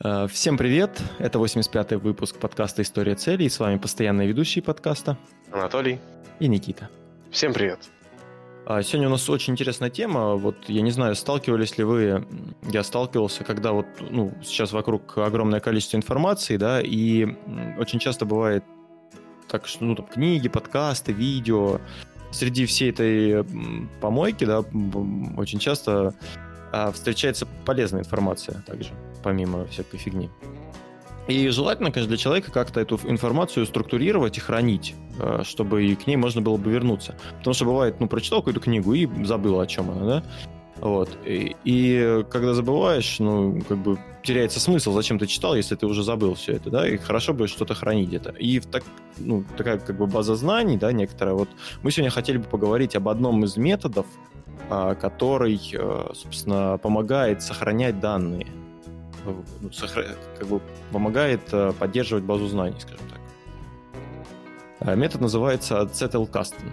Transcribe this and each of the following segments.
Э, всем привет! Это 85-й выпуск подкаста «История целей». И с вами постоянные ведущие подкаста Анатолий и Никита. Всем привет! А, сегодня у нас очень интересная тема. Вот я не знаю, сталкивались ли вы, я сталкивался, когда вот ну, сейчас вокруг огромное количество информации, да, и очень часто бывает так, что ну, там, книги, подкасты, видео. Среди всей этой помойки, да, очень часто а, встречается полезная информация также, помимо всякой фигни. И желательно, конечно, для человека как-то эту информацию структурировать и хранить, а, чтобы и к ней можно было бы вернуться. Потому что бывает, ну, прочитал какую-то книгу и забыл, о чем она, да? Вот. И, и когда забываешь, ну, как бы теряется смысл, зачем ты читал, если ты уже забыл все это, да, и хорошо бы что-то хранить где-то. И так, ну, такая как бы база знаний, да, некоторая. Вот мы сегодня хотели бы поговорить об одном из методов, а, который, э, собственно, помогает сохранять данные, ну, как бы помогает э, поддерживать базу знаний, скажем так. А, метод называется Zettelkasten.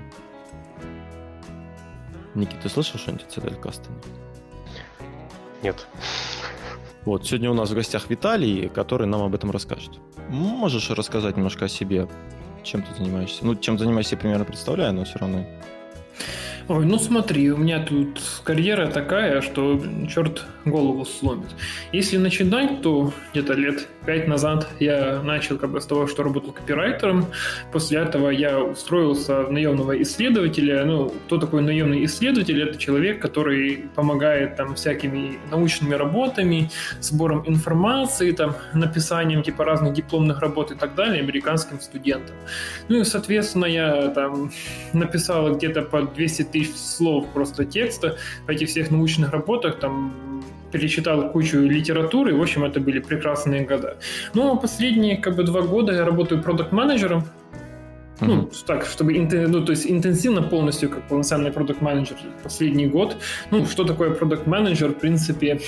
Никита, ты слышал что-нибудь о Zettelkasten? Нет. Вот, сегодня у нас в гостях Виталий, который нам об этом расскажет. Можешь рассказать немножко о себе, чем ты занимаешься? Ну, чем занимаешься, я примерно представляю, но все равно Ой, ну смотри, у меня тут карьера такая, что черт голову сломит. Если начинать, то где-то лет пять назад я начал как бы с того, что работал копирайтером. После этого я устроился в наемного исследователя. Ну, кто такой наемный исследователь? Это человек, который помогает там всякими научными работами, сбором информации, там, написанием типа разных дипломных работ и так далее американским студентам. Ну и, соответственно, я там написал где-то по 200 тысяч слов просто текста в этих всех научных работах, там перечитал кучу литературы, в общем, это были прекрасные года. Но последние как бы два года я работаю продукт-менеджером, Mm-hmm. Ну, так, чтобы ну, то есть интенсивно полностью, как полноценный продукт менеджер последний год. Ну, что такое продукт менеджер в принципе,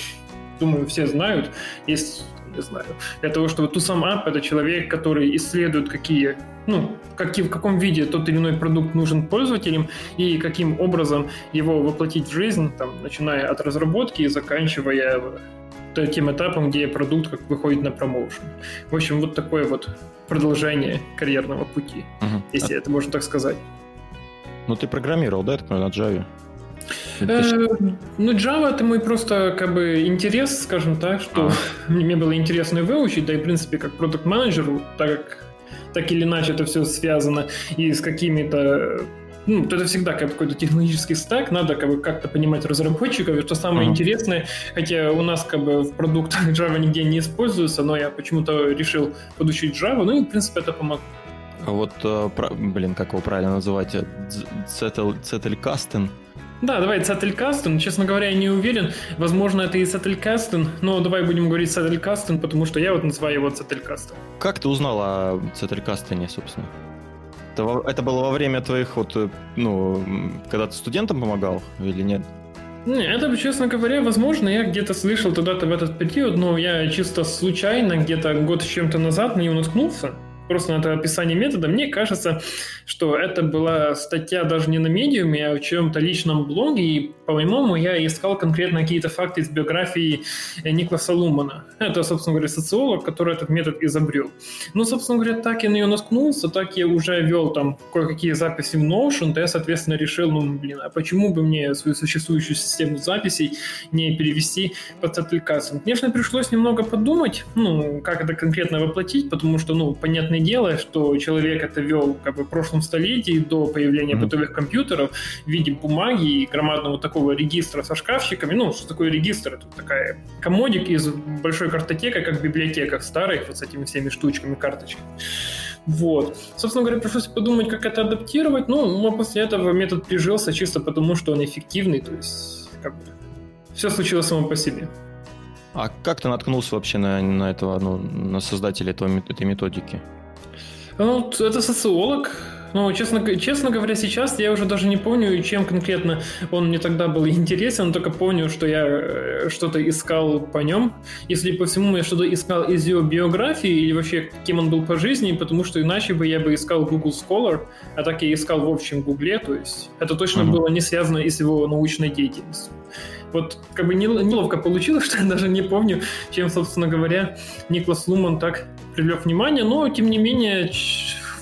думаю, все знают. Есть не знаю. Для того, чтобы to sum up, это человек, который исследует, какие, ну, какие, в каком виде тот или иной продукт нужен пользователям и каким образом его воплотить в жизнь, там, начиная от разработки и заканчивая тем этапом, где продукт как выходит на промоушен. В общем, вот такое вот продолжение карьерного пути, угу. если а... это можно так сказать. Ну, ты программировал, да, это на Java? Э, ну, Java это мой просто как бы интерес, скажем так, что а. мне было интересно выучить, да и в принципе как продукт менеджеру так как так или иначе это все связано и с какими-то ну, это всегда как какой-то технологический стак, надо как бы как-то понимать разработчиков, что самое uh-huh. интересное, хотя у нас как бы в продуктах Java нигде не используется, но я почему-то решил подучить Java, ну и в принципе это помогло. А вот, э, блин, как его правильно называть, Zettelkasten, да, давай Сателькастен. Честно говоря, я не уверен. Возможно, это и Сателькастен, но давай будем говорить Сателькастен, потому что я вот называю его Сателькастен. Как ты узнал о Сателькастене, собственно? Это, это было во время твоих вот, э, ну, когда ты студентам помогал или нет? Не, это, честно говоря, возможно, я где-то слышал тогда-то в этот период, но я чисто случайно где-то год с чем-то назад на него наткнулся просто на это описание метода, мне кажется, что это была статья даже не на медиуме, а в чем-то личном блоге, и, по-моему, я искал конкретно какие-то факты из биографии Никласа Лумана. Это, собственно говоря, социолог, который этот метод изобрел. Ну, собственно говоря, так я на нее наткнулся, так я уже вел там кое-какие записи в Notion, то я, соответственно, решил, ну, блин, а почему бы мне свою существующую систему записей не перевести под аппликацию? Конечно, пришлось немного подумать, ну, как это конкретно воплотить, потому что, ну, понятно понятное дело, что человек это вел как бы в прошлом столетии до появления mm-hmm. бытовых компьютеров в виде бумаги и громадного такого регистра со шкафчиками. Ну, что такое регистр? Это такая комодик из большой картотеки, как в библиотеках старых, вот с этими всеми штучками, карточками. Вот. Собственно говоря, пришлось подумать, как это адаптировать. Ну, но после этого метод прижился чисто потому, что он эффективный. То есть, как бы, все случилось само по себе. А как ты наткнулся вообще на, на этого, ну, на создателя этого, этой методики? Ну, это социолог, Ну, честно, честно говоря, сейчас я уже даже не помню, чем конкретно он мне тогда был интересен, только помню, что я э, что-то искал по нем. Если по всему я что-то искал из его биографии или вообще кем он был по жизни, потому что иначе бы я бы искал Google Scholar, а так я искал в общем Гугле, то есть это точно mm-hmm. было не связано и с его научной деятельностью. Вот как бы неловко получилось, что я даже не помню, чем, собственно говоря, Никлас Луман так привлек внимание, но, тем не менее,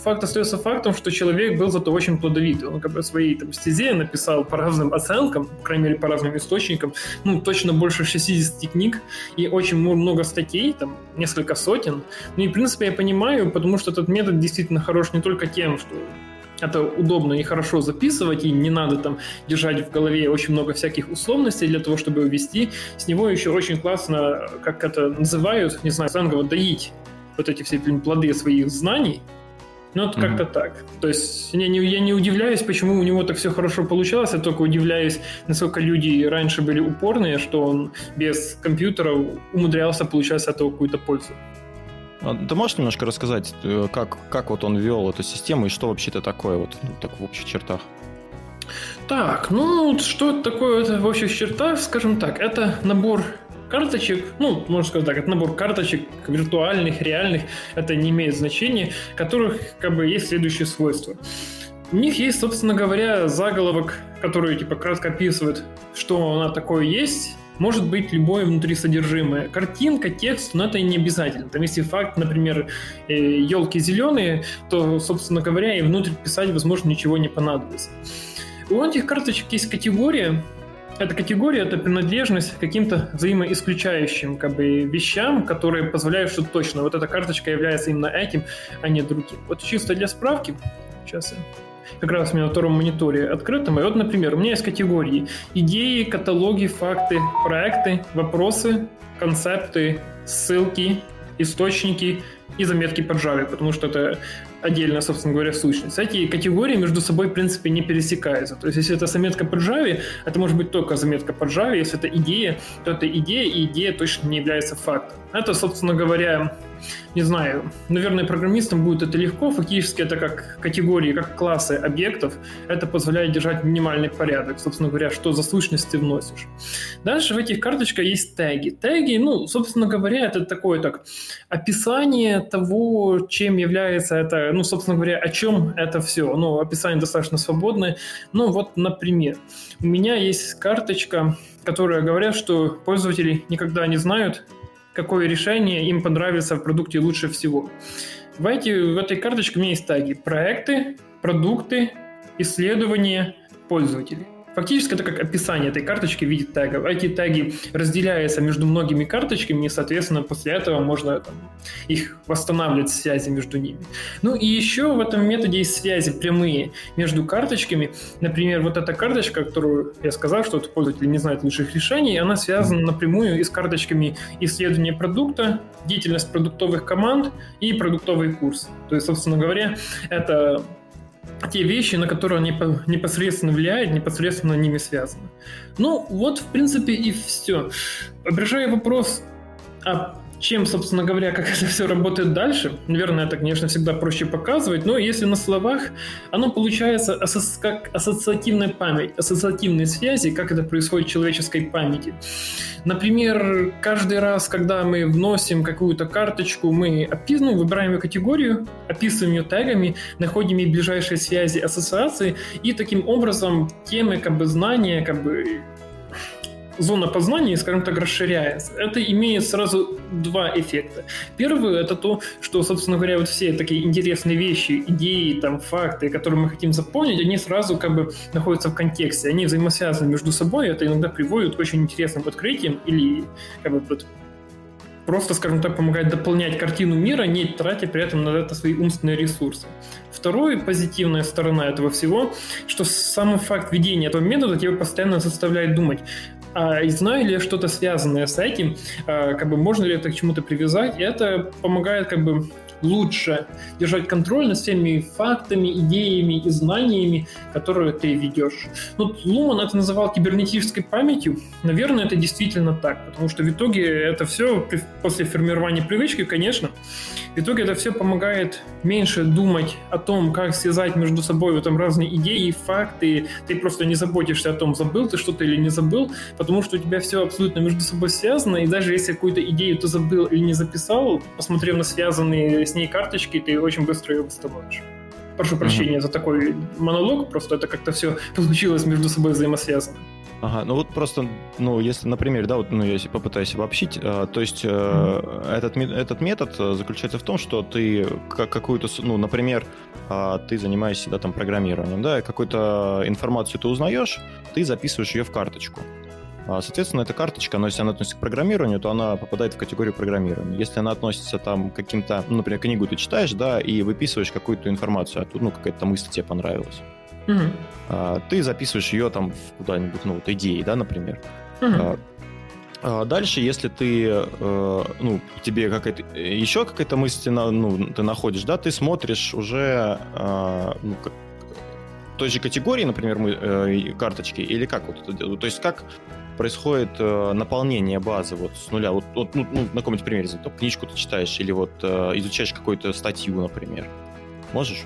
факт остается фактом, что человек был зато очень плодовитый. Он как бы своей там, стезе написал по разным оценкам, по крайней мере, по разным источникам, ну, точно больше 60 книг и очень много статей, там, несколько сотен. Ну и, в принципе, я понимаю, потому что этот метод действительно хорош не только тем, что это удобно и хорошо записывать, и не надо там держать в голове очень много всяких условностей для того, чтобы ввести. С него еще очень классно, как это называют, не знаю, сленгово, доить вот эти все плоды своих знаний. Ну, вот mm-hmm. как-то так. То есть я не, я не удивляюсь, почему у него так все хорошо получалось, я только удивляюсь, насколько люди раньше были упорные, что он без компьютера умудрялся получать с этого какую-то пользу. А ты можешь немножко рассказать, э, как, как вот он вел эту систему и что вообще это такое, вот ну, так в общих чертах? Так, ну что такое это в общих чертах, скажем так, это набор карточек, ну, можно сказать так, это набор карточек виртуальных, реальных, это не имеет значения, которых как бы есть следующие свойства. У них есть, собственно говоря, заголовок, который типа кратко описывает, что она такое есть, может быть любое внутри содержимое. Картинка, текст, но это не обязательно. Там если факт, например, елки э, зеленые, то, собственно говоря, и внутрь писать, возможно, ничего не понадобится. У этих карточек есть категория, эта категория — это принадлежность к каким-то взаимоисключающим как бы, вещам, которые позволяют, что точно вот эта карточка является именно этим, а не другим. Вот чисто для справки, сейчас я как раз у меня на втором мониторе открытом. И вот, например, у меня есть категории идеи, каталоги, факты, проекты, вопросы, концепты, ссылки, источники и заметки по Java, потому что это отдельно, собственно говоря, сущность. Эти категории между собой, в принципе, не пересекаются. То есть, если это заметка по Java, это может быть только заметка по Java. Если это идея, то это идея, и идея точно не является фактом. Это, собственно говоря, не знаю, наверное, программистам будет это легко. Фактически это как категории, как классы объектов. Это позволяет держать минимальный порядок, собственно говоря, что за сущность ты вносишь. Дальше в этих карточках есть теги. Теги, ну, собственно говоря, это такое так описание того, чем является это, ну, собственно говоря, о чем это все. Ну, описание достаточно свободное. Ну, вот, например, у меня есть карточка, которая говорят, что пользователи никогда не знают, какое решение им понравится в продукте лучше всего. В, эти, в этой карточке у меня есть таги. Проекты, продукты, исследования, пользователи. Фактически это как описание этой карточки в виде тегов. Эти теги разделяются между многими карточками, и, соответственно, после этого можно там, их восстанавливать, связи между ними. Ну и еще в этом методе есть связи прямые между карточками. Например, вот эта карточка, которую я сказал, что пользователь не знает лучших решений, она связана напрямую и с карточками исследования продукта, деятельность продуктовых команд и продуктовый курс. То есть, собственно говоря, это те вещи, на которые они непосредственно влияют, непосредственно ними связаны. Ну, вот, в принципе, и все. Обрежая вопрос, а чем, собственно говоря, как это все работает дальше. Наверное, это, конечно, всегда проще показывать, но если на словах, оно получается как ассоциативная память, ассоциативные связи, как это происходит в человеческой памяти. Например, каждый раз, когда мы вносим какую-то карточку, мы описываем, выбираем ее категорию, описываем ее тегами, находим ей ближайшие связи, ассоциации, и таким образом темы, как бы знания, как бы зона познания, скажем так, расширяется. Это имеет сразу два эффекта. Первый — это то, что, собственно говоря, вот все такие интересные вещи, идеи, там, факты, которые мы хотим запомнить, они сразу как бы находятся в контексте, они взаимосвязаны между собой, это иногда приводит к очень интересным открытиям или как бы вот, просто, скажем так, помогает дополнять картину мира, не тратя при этом на это свои умственные ресурсы. Вторая позитивная сторона этого всего, что сам факт ведения этого метода тебя постоянно заставляет думать, а знаю ли что-то связанное с этим, а, как бы можно ли это к чему-то привязать, и это помогает как бы лучше держать контроль над всеми фактами, идеями и знаниями, которые ты ведешь. Ну, Луман это называл кибернетической памятью. Наверное, это действительно так, потому что в итоге это все после формирования привычки, конечно, в итоге это все помогает меньше думать о том, как связать между собой вот там разные идеи, факты. Ты просто не заботишься о том, забыл ты что-то или не забыл, потому что у тебя все абсолютно между собой связано, и даже если какую-то идею ты забыл или не записал, посмотрев на связанные с ней карточки, ты очень быстро ее восстановишь. Прошу прощения mm-hmm. за такой монолог, просто это как-то все получилось между собой взаимосвязано. Ага, ну вот просто, ну, если, например, да, вот, ну, если попытаюсь обобщить, э, то есть э, mm-hmm. этот, этот метод э, заключается в том, что ты как, какую-то, ну, например, э, ты занимаешься, да, там, программированием, да, какую-то информацию ты узнаешь, ты записываешь ее в карточку. А, соответственно, эта карточка, но если она относится к программированию, то она попадает в категорию программирования. Если она относится там к каким-то, ну, например, книгу ты читаешь, да, и выписываешь какую-то информацию, а тут, ну, какая-то мысль тебе понравилась. Угу. Ты записываешь ее там куда-нибудь, ну, вот идеи, да, например. Угу. Дальше, если ты, э, ну, тебе какая-то, еще какая-то мысль ну, ты находишь, да, ты смотришь уже ну, той же категории, например, мы, э, карточки, или как вот? То есть как происходит э, наполнение базы вот с нуля? Вот, вот ну, ну, на каком-нибудь примере, там, книжку ты читаешь или вот э, изучаешь какую-то статью, например. Можешь?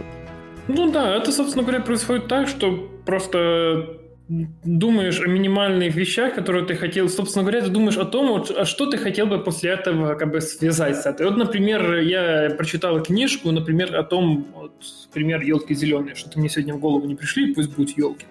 Ну да, это, собственно говоря, происходит так, что просто думаешь о минимальных вещах, которые ты хотел, собственно говоря, ты думаешь о том, вот, а что ты хотел бы после этого как бы связать с этой. Вот, например, я прочитал книжку, например, о том, пример елки зеленые, что-то мне сегодня в голову не пришли, пусть будут елки.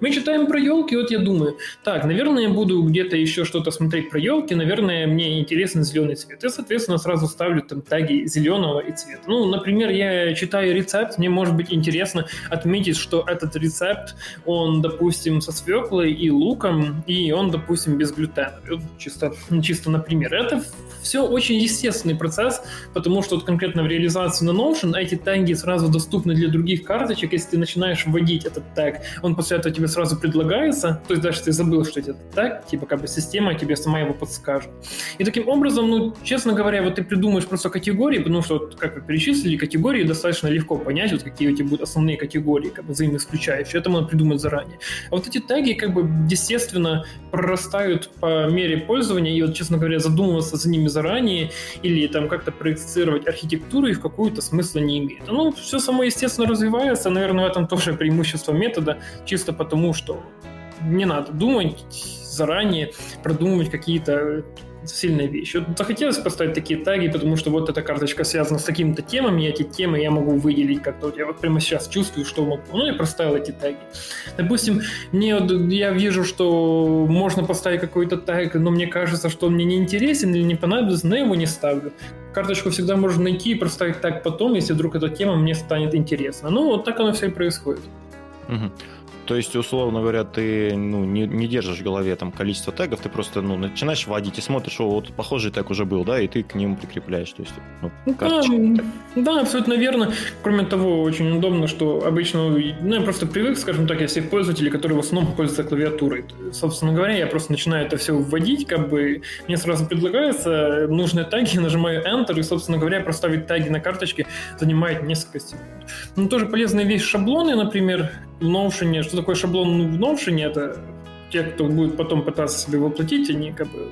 Мы читаем про елки, вот я думаю, так, наверное, я буду где-то еще что-то смотреть про елки, наверное, мне интересен зеленый цвет. Я, соответственно, сразу ставлю там таги зеленого и цвета. Ну, например, я читаю рецепт, мне может быть интересно отметить, что этот рецепт, он, допустим, со свеклой и луком, и он, допустим, без глютена. Чисто, чисто например. Это все очень естественный процесс, потому что вот конкретно в реализации на Notion эти теги сразу доступны для других карточек. Если ты начинаешь вводить этот тег, он после этого тебе сразу предлагается, то есть даже ты забыл, что это тег, типа как бы система тебе сама его подскажет. И таким образом, ну, честно говоря, вот ты придумаешь просто категории, потому что, вот, как вы перечислили, категории достаточно легко понять, вот какие у тебя будут основные категории, как бы взаимоисключающие. Это можно придумать заранее. А вот эти теги, как бы, естественно, прорастают по мере пользования, и вот, честно говоря, задумываться за ними заранее или там как-то проецировать архитектуру их в какую-то смысла не имеет. Ну, все само, естественно, развивается, наверное, в этом тоже преимущество метода, чисто потому, что не надо думать заранее, продумывать какие-то сильная вещь. Вот захотелось поставить такие таги, потому что вот эта карточка связана с такими-то темами, и эти темы я могу выделить как-то. Вот я вот прямо сейчас чувствую, что могу. Ну, я проставил эти таги. Допустим, мне я вижу, что можно поставить какой-то таг, но мне кажется, что он мне не интересен или не понадобится, но я его не ставлю. Карточку всегда можно найти и проставить так потом, если вдруг эта тема мне станет интересна. Ну, вот так оно все и происходит. Угу. То есть, условно говоря, ты ну, не, не держишь в голове там количество тегов, ты просто ну, начинаешь вводить и смотришь, о, вот похожий тег уже был, да, и ты к ним прикрепляешь. То есть, ну, да, да, абсолютно верно. Кроме того, очень удобно, что обычно, ну, я просто привык, скажем так, я всех пользователей, которые в основном пользуются клавиатурой. Собственно говоря, я просто начинаю это все вводить, как бы мне сразу предлагается нужные теги, нажимаю Enter, и, собственно говоря, проставить теги на карточке занимает несколько секунд. Ну, тоже полезная вещь шаблоны, например, Notion, что такое шаблон в Notion, это те, кто будет потом пытаться себе воплотить, они как бы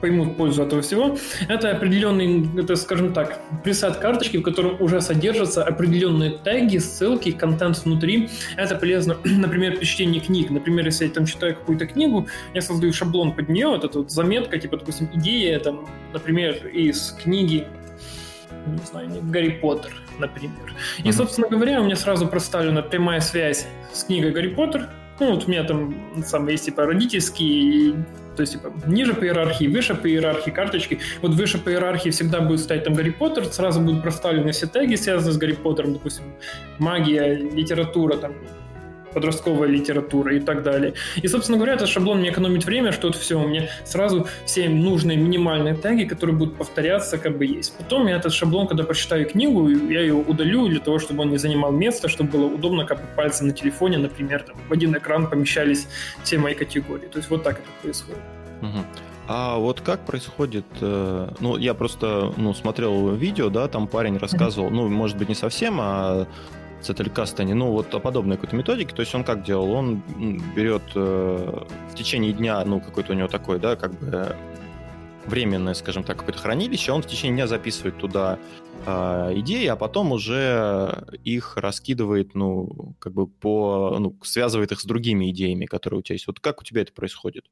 поймут пользу этого всего. Это определенный, это, скажем так, пресет карточки, в котором уже содержатся определенные теги, ссылки, контент внутри. Это полезно, например, при чтении книг. Например, если я там читаю какую-то книгу, я создаю шаблон под нее, вот эта вот заметка, типа, допустим, идея, там, например, из книги не знаю, Гарри Поттер, например. И, собственно говоря, у меня сразу проставлена прямая связь с книгой Гарри Поттер. Ну, вот у меня там сам есть типа родительские, то есть типа ниже по иерархии, выше по иерархии карточки. Вот выше по иерархии всегда будет стоять там Гарри Поттер, сразу будут проставлены все теги, связанные с Гарри Поттером, допустим, магия, литература, там, подростковая литература и так далее. И, собственно говоря, этот шаблон мне экономит время, что вот все, у меня сразу все нужные минимальные теги, которые будут повторяться, как бы есть. Потом я этот шаблон, когда прочитаю книгу, я ее удалю для того, чтобы он не занимал место, чтобы было удобно, как бы пальцы на телефоне, например, там, в один экран помещались все мои категории. То есть вот так это происходит. Угу. А вот как происходит, э, ну, я просто, ну, смотрел видео, да, там парень рассказывал, ну, может быть, не совсем, а Цетелькастане, ну, вот о подобной какой-то методике, то есть он как делал? Он берет э, в течение дня, ну, какой-то у него такой, да, как бы временное, скажем так, какое-то хранилище, он в течение дня записывает туда э, идеи, а потом уже их раскидывает, ну, как бы по, ну, связывает их с другими идеями, которые у тебя есть. Вот как у тебя это происходит?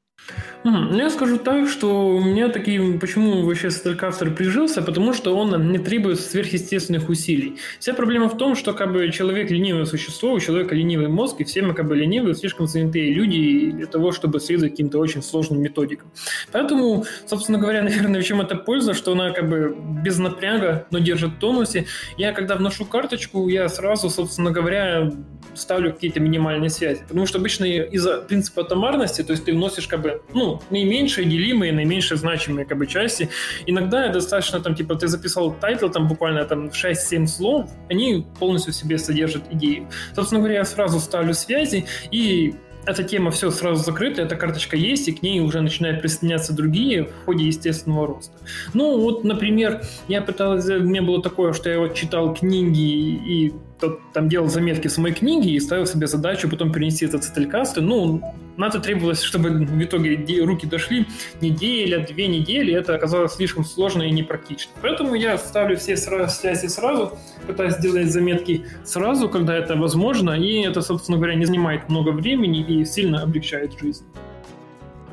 Mm, я скажу так, что у меня такие, почему вообще Сталькастер прижился, потому что он не требует сверхъестественных усилий. Вся проблема в том, что как бы человек ленивое существо, у человека ленивый мозг, и все мы как бы ленивые, слишком занятые люди для того, чтобы следовать каким-то очень сложным методикам. Поэтому, собственно говоря, наверное, в чем это польза, что она как бы без напряга, но держит в тонусе. Я когда вношу карточку, я сразу, собственно говоря, ставлю какие-то минимальные связи. Потому что обычно из-за принципа атомарности, то есть ты вносишь как бы, ну, наименьшие делимые, наименьшие значимые как бы части. Иногда достаточно там, типа, ты записал title, там буквально там 6-7 слов, они полностью в себе содержат идею. Собственно говоря, я сразу ставлю связи и эта тема все сразу закрыта, эта карточка есть, и к ней уже начинают присоединяться другие в ходе естественного роста. Ну, вот, например, я пытался, у меня было такое, что я вот читал книги и тот там делал заметки с моей книги и ставил себе задачу потом перенести это в Zettelkasten. Ну, на это требовалось, чтобы в итоге руки дошли неделя, две недели, это оказалось слишком сложно и непрактично. Поэтому я ставлю все связи сразу, пытаюсь сделать заметки сразу, когда это возможно, и это, собственно говоря, не занимает много времени и сильно облегчает жизнь.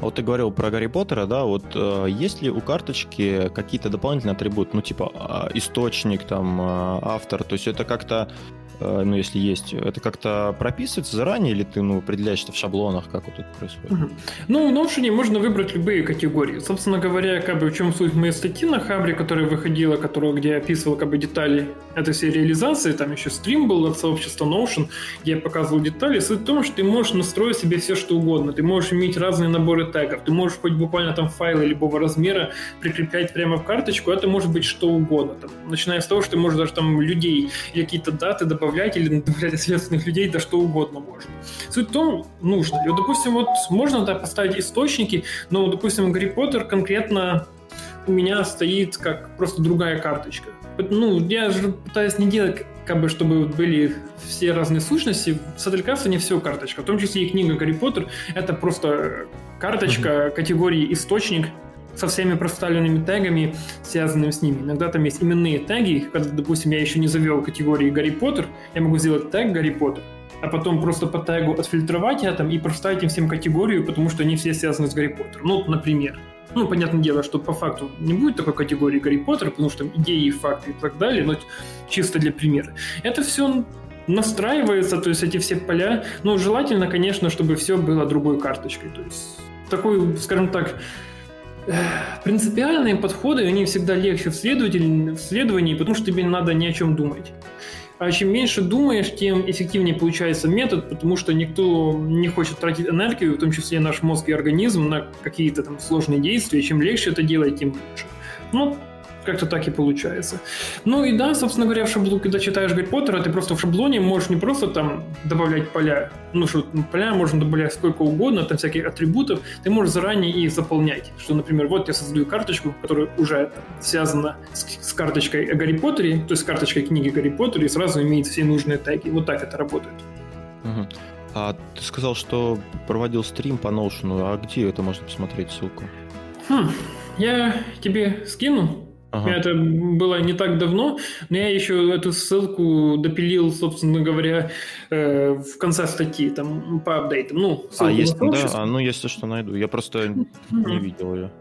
Вот ты говорил про Гарри Поттера, да, вот э, есть ли у карточки какие-то дополнительные атрибуты, ну, типа э, источник, там, э, автор, то есть это как-то ну, если есть, это как-то прописывается заранее, или ты, ну, определяешь это в шаблонах, как вот это происходит? Ну, в Notion можно выбрать любые категории. Собственно говоря, как бы в чем суть моей статьи на Хабре, которая выходила, которая, где я описывал как бы детали этой всей реализации, там еще стрим был от сообщества Notion, где я показывал детали. Суть в том, что ты можешь настроить себе все, что угодно. Ты можешь иметь разные наборы тегов, ты можешь хоть буквально там файлы любого размера прикреплять прямо в карточку, это может быть что угодно. Там, начиная с того, что ты можешь даже там людей или какие-то даты добавить добавлять или добавлять ответственных людей, да что угодно можно. Суть в том, нужно. И вот, допустим, вот можно да, поставить источники, но, допустим, Гарри Поттер конкретно у меня стоит как просто другая карточка. Ну, я же пытаюсь не делать, как бы, чтобы были все разные сущности. В не все карточка, в том числе и книга Гарри Поттер. Это просто карточка mm-hmm. категории источник, со всеми проставленными тегами, связанными с ними. Иногда там есть именные теги, когда, допустим, я еще не завел категории Гарри Поттер, я могу сделать тег Гарри Поттер, а потом просто по тегу отфильтровать это и проставить им всем категорию, потому что они все связаны с Гарри Поттером. Ну, например. Ну, понятное дело, что по факту не будет такой категории Гарри Поттера, потому что там идеи, факты и так далее, но чисто для примера. Это все настраивается, то есть эти все поля. Но желательно, конечно, чтобы все было другой карточкой. То есть такой, скажем так, принципиальные подходы, они всегда легче в, в следовании, потому что тебе надо ни о чем думать. А чем меньше думаешь, тем эффективнее получается метод, потому что никто не хочет тратить энергию, в том числе наш мозг и организм, на какие-то там сложные действия. Чем легче это делать, тем лучше. Ну, как-то так и получается. Ну и да, собственно говоря, в шаблоне, когда читаешь Гарри Поттера, ты просто в шаблоне можешь не просто там добавлять поля, ну что ну, поля можно добавлять сколько угодно, там всяких атрибутов, ты можешь заранее их заполнять. Что, например, вот я создаю карточку, которая уже связана с, с карточкой о Гарри Поттере, то есть с карточкой книги Гарри Поттера, и сразу имеет все нужные теги. Вот так это работает. Угу. А ты сказал, что проводил стрим по Notion, а где это можно посмотреть, ссылку? Хм, я тебе скину Ага. Это было не так давно, но я еще эту ссылку допилил, собственно говоря, э, в конце статьи, там, по апдейтам. Ну, а, есть, да? А, ну, если что, найду. Я просто не видел ее.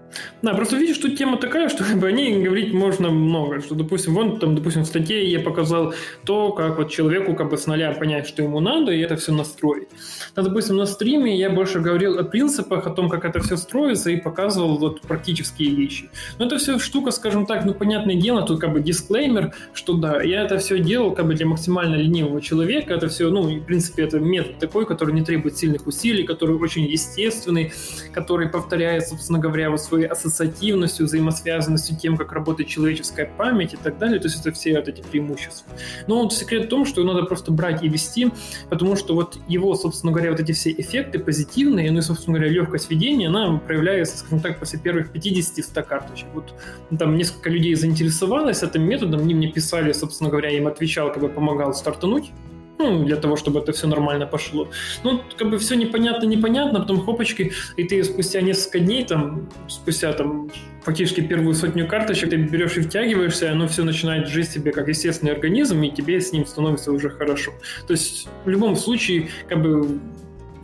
Да, просто видишь, тут тема такая, что как бы, о ней говорить можно много. Что, допустим, вон там, допустим, в статье я показал то, как вот человеку как бы с нуля понять, что ему надо, и это все настроить. Но, допустим, на стриме я больше говорил о принципах, о том, как это все строится, и показывал вот практические вещи. Но это все штука, скажем так, ну, понятное дело, тут как бы дисклеймер, что да, я это все делал как бы для максимально ленивого человека, это все, ну, в принципе, это метод такой, который не требует сильных усилий, который очень естественный, который повторяет, собственно говоря, вот свои ассоциативностью, взаимосвязанностью тем, как работает человеческая память и так далее. То есть это все вот эти преимущества. Но вот секрет в том, что надо просто брать и вести, потому что вот его, собственно говоря, вот эти все эффекты позитивные, ну и, собственно говоря, легкость ведения, она проявляется, скажем так, после первых 50-100 карточек. Вот там несколько людей заинтересовалось этим методом, они мне писали, собственно говоря, я им отвечал, как бы помогал стартануть ну, для того, чтобы это все нормально пошло. Ну, как бы все непонятно, непонятно, потом хопочки, и ты спустя несколько дней, там, спустя там фактически первую сотню карточек, ты берешь и втягиваешься, и оно все начинает жить себе как естественный организм, и тебе с ним становится уже хорошо. То есть в любом случае, как бы,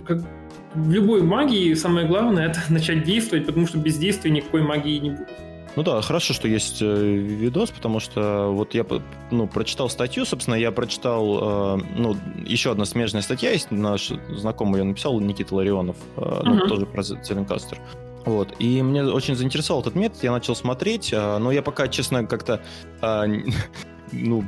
как, в любой магии самое главное это начать действовать, потому что без действия никакой магии не будет. Ну да, хорошо, что есть э, видос, потому что вот я ну, прочитал статью, собственно, я прочитал, э, ну, еще одна смежная статья есть, наш знакомый ее написал, Никита Ларионов, uh-huh. ну, тоже про Зеленкастер. Вот. И мне очень заинтересовал этот метод, я начал смотреть, но я пока, честно, как-то ну,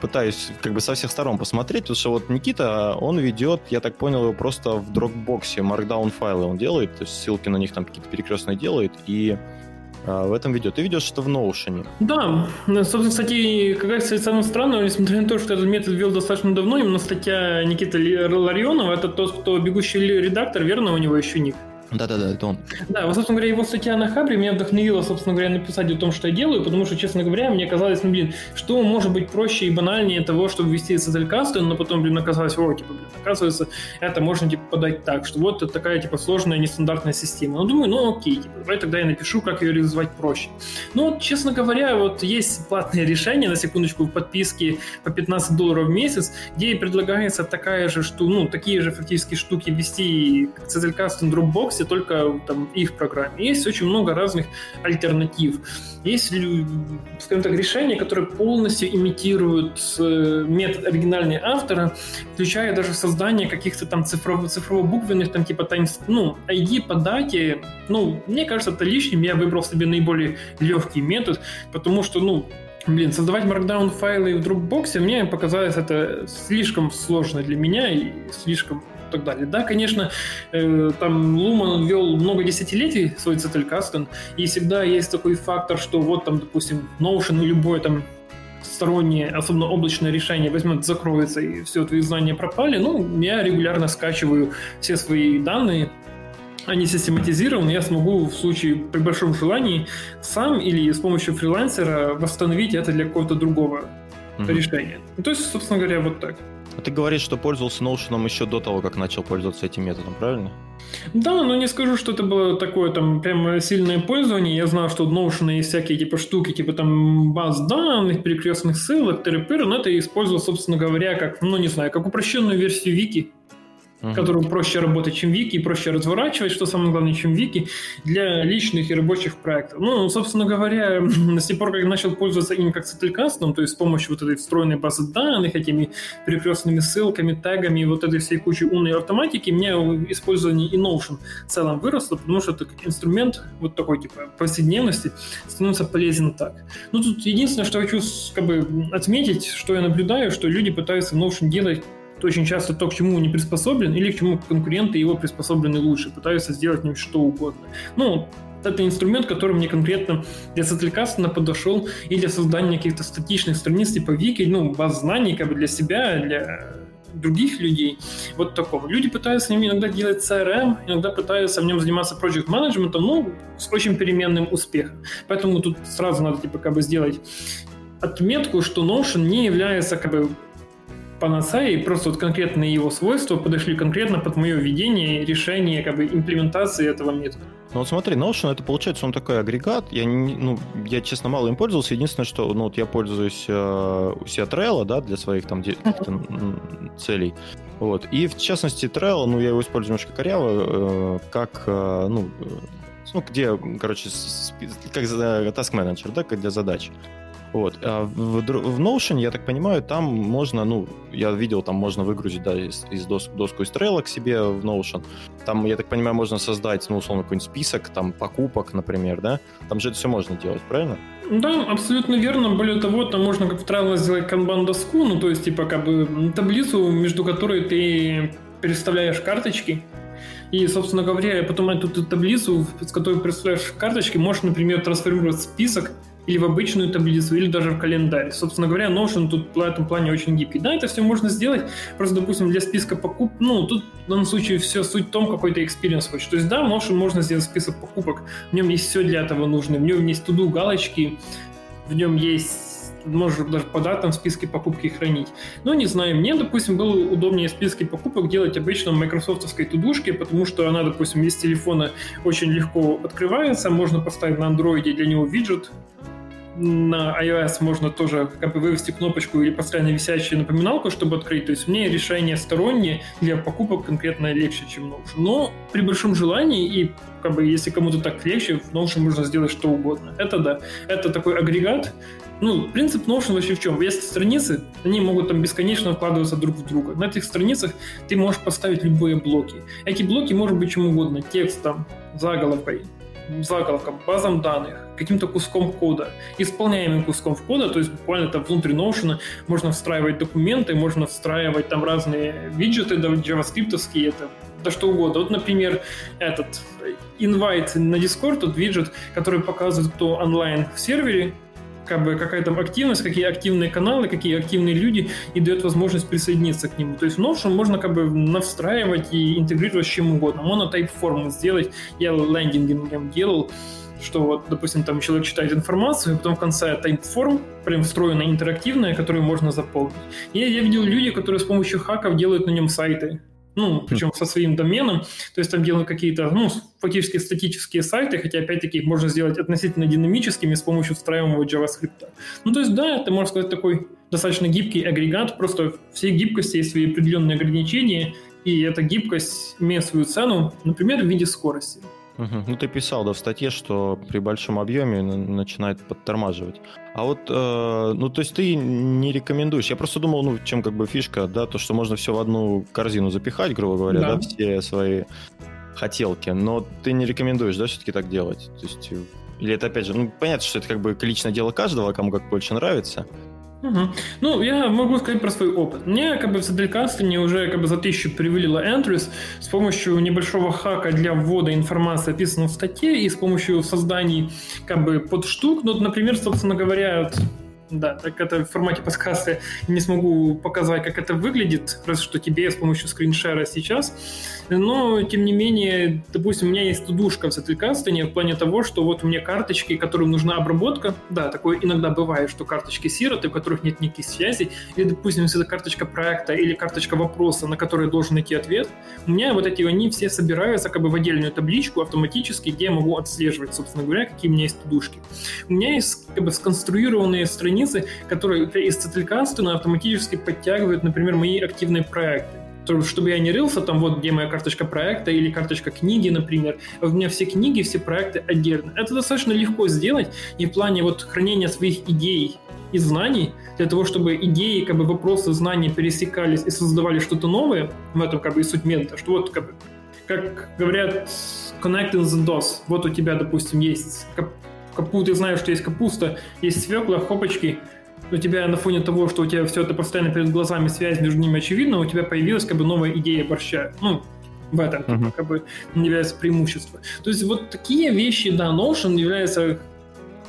пытаюсь как бы со всех сторон посмотреть, потому что вот Никита, он ведет, я так понял, его просто в Dropbox, Markdown файлы он делает, то есть ссылки на них там какие-то перекрестные делает, и в этом видео. Ты ведешь это в Notion. Да, собственно, кстати, какая то самое странное, несмотря на то, что этот метод ввел достаточно давно, именно статья Никиты Ларионова, это тот, кто бегущий редактор, верно, у него еще ник? Да-да-да, это он. Да, вот, собственно говоря, его статья на Хабре меня вдохновила, собственно говоря, написать о том, что я делаю, потому что, честно говоря, мне казалось, ну, блин, что может быть проще и банальнее того, чтобы ввести SSL касты, но потом, блин, оказалось, о, типа, блин, оказывается, это можно, типа, подать так, что вот это такая, типа, сложная, нестандартная система. Ну, думаю, ну, окей, типа, давай тогда я напишу, как ее реализовать проще. Ну, вот, честно говоря, вот есть платное решение, на секундочку, в подписке по 15 долларов в месяц, где предлагается такая же, что, ну, такие же фактически штуки ввести SSL каст в Dropbox, только там их программе. Есть очень много разных альтернатив. Есть, скажем так, решения, которые полностью имитируют э, метод оригинального автора, включая даже создание каких-то там цифрово- цифрово-буквенных, там типа тайм, ну, ID по дате. Ну, мне кажется, это лишним. Я выбрал себе наиболее легкий метод, потому что, ну, Блин, создавать Markdown файлы в Dropbox мне показалось это слишком сложно для меня и слишком так далее. Да, конечно, э, там Луман вел много десятилетий свой Zettelkasten, и всегда есть такой фактор, что вот там, допустим, Notion и любое там стороннее, особенно облачное решение возьмет, закроется, и все твои знания пропали, ну, я регулярно скачиваю все свои данные, они систематизированы, я смогу в случае при большом желании сам или с помощью фрилансера восстановить это для какого-то другого mm-hmm. решения. Ну, то есть, собственно говоря, вот так. А ты говоришь, что пользовался Notion еще до того, как начал пользоваться этим методом, правильно? Да, но не скажу, что это было такое там прям сильное пользование. Я знал, что в Notion есть всякие типа штуки, типа там баз данных, перекрестных ссылок, ТРП, но это я использовал, собственно говоря, как, ну не знаю, как упрощенную версию Вики uh-huh. которым проще работать, чем Вики, и проще разворачивать, что самое главное, чем Вики, для личных и рабочих проектов. Ну, собственно говоря, с тех пор, как я начал пользоваться им как Сетелькастом, то есть с помощью вот этой встроенной базы данных, этими перекрестными ссылками, тегами, вот этой всей кучи умной автоматики, мне использование и Notion в целом выросло, потому что это инструмент вот такой, типа, повседневности становится полезен так. Ну, тут единственное, что хочу как бы отметить, что я наблюдаю, что люди пытаются Notion делать очень часто то, к чему не приспособлен, или к чему конкуренты его приспособлены лучше, пытаются сделать ним что угодно. Ну, это инструмент, который мне конкретно для Сателькастена подошел и для создания каких-то статичных страниц типа Вики, ну, баз знаний как бы для себя, для других людей, вот такого. Люди пытаются ним иногда делать CRM, иногда пытаются в нем заниматься project менеджментом ну, с очень переменным успехом. Поэтому тут сразу надо типа как бы сделать отметку, что Notion не является как бы панацеи, просто вот конкретные его свойства подошли конкретно под мое видение, решение, как бы имплементации этого метода. Ну вот смотри, Notion это получается он такой агрегат. Я не, ну я честно мало им пользовался. Единственное, что ну вот я пользуюсь э, у себя Trello, да, для своих там целей. Вот. И в частности Trello, ну я его использую немножко коряво, э, как э, ну ну, где, короче, как task manager, да, как для задач. Вот. А в, в Notion, я так понимаю, там можно, ну, я видел, там можно выгрузить, да, из, из дос, доску из Trello к себе в Notion. Там, я так понимаю, можно создать, ну, условно, какой-нибудь список, там, покупок, например, да? Там же это все можно делать, правильно? Да, абсолютно верно. Более того, там можно как в Trello сделать канбан-доску, ну, то есть, типа, как бы таблицу, между которой ты переставляешь карточки, и, собственно говоря, потом эту таблицу, с которой представляешь карточки, можешь, например, трансформировать список, или в обычную таблицу, или даже в календарь. Собственно говоря, Notion тут в этом плане очень гибкий. Да, это все можно сделать, просто, допустим, для списка покуп, ну, тут в данном случае все суть в том, какой ты experience хочешь. То есть, да, в Notion можно сделать список покупок, в нем есть все для этого нужно, в нем есть туду галочки, в нем есть можешь даже по датам в списке покупки хранить. Но не знаю, мне, допустим, было удобнее списки покупок делать обычно в майкрософтовской тудушке, потому что она, допустим, из телефона очень легко открывается, можно поставить на андроиде для него виджет, на iOS можно тоже как бы вывести кнопочку или постоянно висящую напоминалку, чтобы открыть. То есть мне решение стороннее для покупок конкретно легче, чем Notion. Но при большом желании и как бы если кому-то так легче, в Notion можно сделать что угодно. Это да. Это такой агрегат. Ну, принцип Notion вообще в чем? Есть страницы, они могут там бесконечно вкладываться друг в друга. На этих страницах ты можешь поставить любые блоки. Эти блоки может быть чем угодно. Текстом, заголовкой, заголовком, базам данных, каким-то куском кода, исполняемым куском кода, то есть буквально там внутри Notion можно встраивать документы, можно встраивать там разные виджеты JavaScript, это да что угодно. Вот, например, этот invite на Discord, тот виджет, который показывает, кто онлайн в сервере, как бы какая там активность, какие активные каналы, какие активные люди, и дает возможность присоединиться к нему. То есть в Notion можно как бы навстраивать и интегрировать с чем угодно. Монотайп форму сделать. Я нем делал что вот, допустим, там человек читает информацию, и потом в конце тайп-форм, прям встроенная интерактивная, которую можно заполнить. И я видел люди, которые с помощью хаков делают на нем сайты. Ну, причем со своим доменом. То есть там делают какие-то, ну, фактически статические сайты, хотя, опять-таки, их можно сделать относительно динамическими с помощью встраиваемого JavaScript. Ну, то есть, да, это, можно сказать, такой достаточно гибкий агрегат, просто все гибкости есть свои определенные ограничения, и эта гибкость имеет свою цену, например, в виде скорости. Угу. Ну, ты писал, да, в статье, что при большом объеме начинает подтормаживать. А вот, э, ну, то есть ты не рекомендуешь. Я просто думал, ну, чем как бы фишка, да, то, что можно все в одну корзину запихать, грубо говоря, да, да все свои хотелки, но ты не рекомендуешь, да, все-таки так делать? То есть, или это, опять же, ну, понятно, что это как бы личное дело каждого, кому как больше нравится, Угу. Ну, я могу сказать про свой опыт. Мне как бы в Саделькастине уже как бы за тысячу привалило Entries с помощью небольшого хака для ввода информации, описанной в статье, и с помощью созданий как бы под штук. Ну, например, собственно говоря, да, так это в формате подкаста не смогу показать, как это выглядит, просто что тебе с помощью скриншера сейчас. Но, тем не менее, допустим, у меня есть тудушка в Сеттлькастине в плане того, что вот у меня карточки, которым нужна обработка. Да, такое иногда бывает, что карточки сироты, у которых нет никаких связей. Или, допустим, если это карточка проекта или карточка вопроса, на который должен найти ответ. У меня вот эти, они все собираются как бы в отдельную табличку автоматически, где я могу отслеживать, собственно говоря, какие у меня есть тудушки. У меня есть как бы сконструированные страницы страницы, которые из Цетльканстона автоматически подтягивают, например, мои активные проекты чтобы я не рылся, там вот где моя карточка проекта или карточка книги, например. У меня все книги, все проекты отдельно. Это достаточно легко сделать и в плане вот хранения своих идей и знаний, для того, чтобы идеи, как бы вопросы, знания пересекались и создавали что-то новое, в этом как бы и суть метода, что вот как, как говорят connecting the dots, вот у тебя, допустим, есть капу, ты знаешь, что есть капуста, есть свекла, хопочки, у тебя на фоне того, что у тебя все это постоянно перед глазами, связь между ними очевидна, у тебя появилась как бы новая идея борща. Ну, в этом uh-huh. как бы является преимущество. То есть вот такие вещи, да, Notion является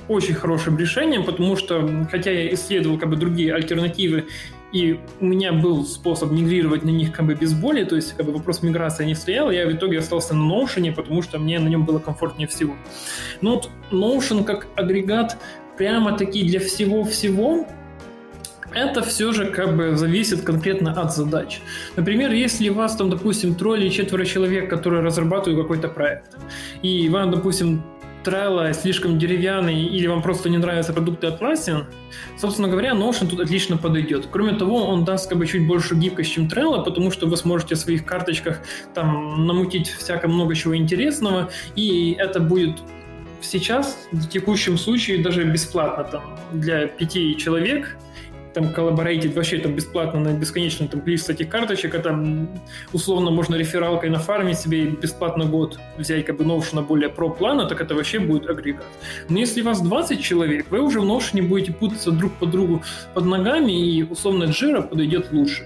очень хорошим решением, потому что, хотя я исследовал как бы другие альтернативы и у меня был способ мигрировать на них как бы без боли, то есть как бы вопрос миграции не стоял, я в итоге остался на Notion, потому что мне на нем было комфортнее всего. Но вот Notion как агрегат прямо-таки для всего-всего, это все же как бы зависит конкретно от задач. Например, если у вас там, допустим, трое или четверо человек, которые разрабатывают какой-то проект, и вам, допустим, Trello слишком деревянный или вам просто не нравятся продукты Atlassian, собственно говоря, Notion тут отлично подойдет. Кроме того, он даст как бы чуть больше гибкость, чем Trello, потому что вы сможете в своих карточках там намутить всяко много чего интересного, и это будет сейчас, в текущем случае, даже бесплатно там для пяти человек, там коллаборейтить вообще там бесплатно на бесконечный там количество этих карточек, а там условно можно рефералкой нафармить себе бесплатно год взять как бы Notion более про плана, так это вообще будет агрегат. Но если вас 20 человек, вы уже в Notion будете путаться друг по другу под ногами, и условно Jira подойдет лучше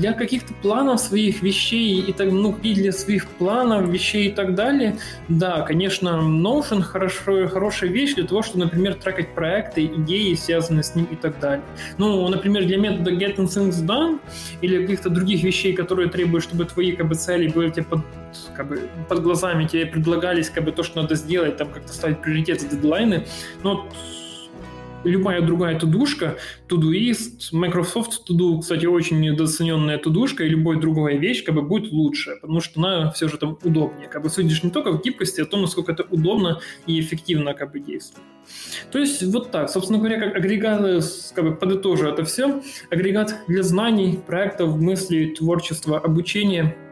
для каких-то планов своих вещей и так, ну, и для своих планов, вещей и так далее, да, конечно, Notion хорошо, хорошая вещь для того, чтобы, например, трекать проекты, идеи, связанные с ним и так далее. Ну, например, для метода Getting Things Done или каких-то других вещей, которые требуют, чтобы твои как бы, цели были тебе под, как бы, под глазами, тебе предлагались как бы то, что надо сделать, там как-то ставить приоритеты, дедлайны, но любая другая тудушка, Todoist, Microsoft Todo, кстати, очень недооцененная тудушка, и любая другая вещь как бы будет лучше, потому что она все же там удобнее. Как бы судишь не только в гибкости, а том, насколько это удобно и эффективно как бы действует. То есть вот так, собственно говоря, как агрегат, как бы подытожу это все, агрегат для знаний, проектов, мыслей, творчества, обучения –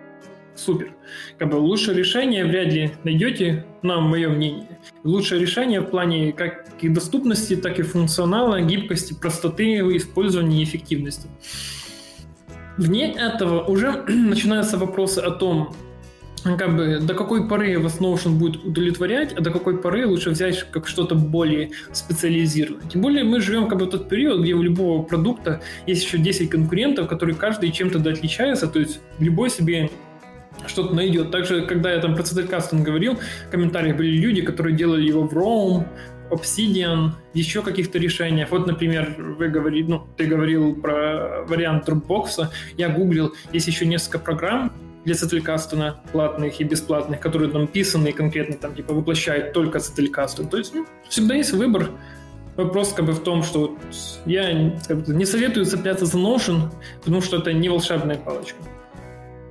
супер. Как бы лучшее решение вряд ли найдете, на мое мнение. Лучшее решение в плане как и доступности, так и функционала, гибкости, простоты использования и эффективности. Вне этого уже начинаются вопросы о том, как бы до какой поры вас Notion будет удовлетворять, а до какой поры лучше взять как что-то более специализированное. Тем более мы живем как бы в тот период, где у любого продукта есть еще 10 конкурентов, которые каждый чем-то отличается, то есть любой себе что-то найдет. Также, когда я там про Castling говорил, в комментариях были люди, которые делали его в Roam, Obsidian, еще каких-то решениях. Вот, например, вы говорили, ну, ты говорил про вариант Dropbox, я гуглил, есть еще несколько программ для Castling платных и бесплатных, которые там писаны и конкретно там типа воплощают только Castling. То есть ну, всегда есть выбор. Вопрос как бы в том, что я как бы, не советую цепляться за Notion, потому что это не волшебная палочка.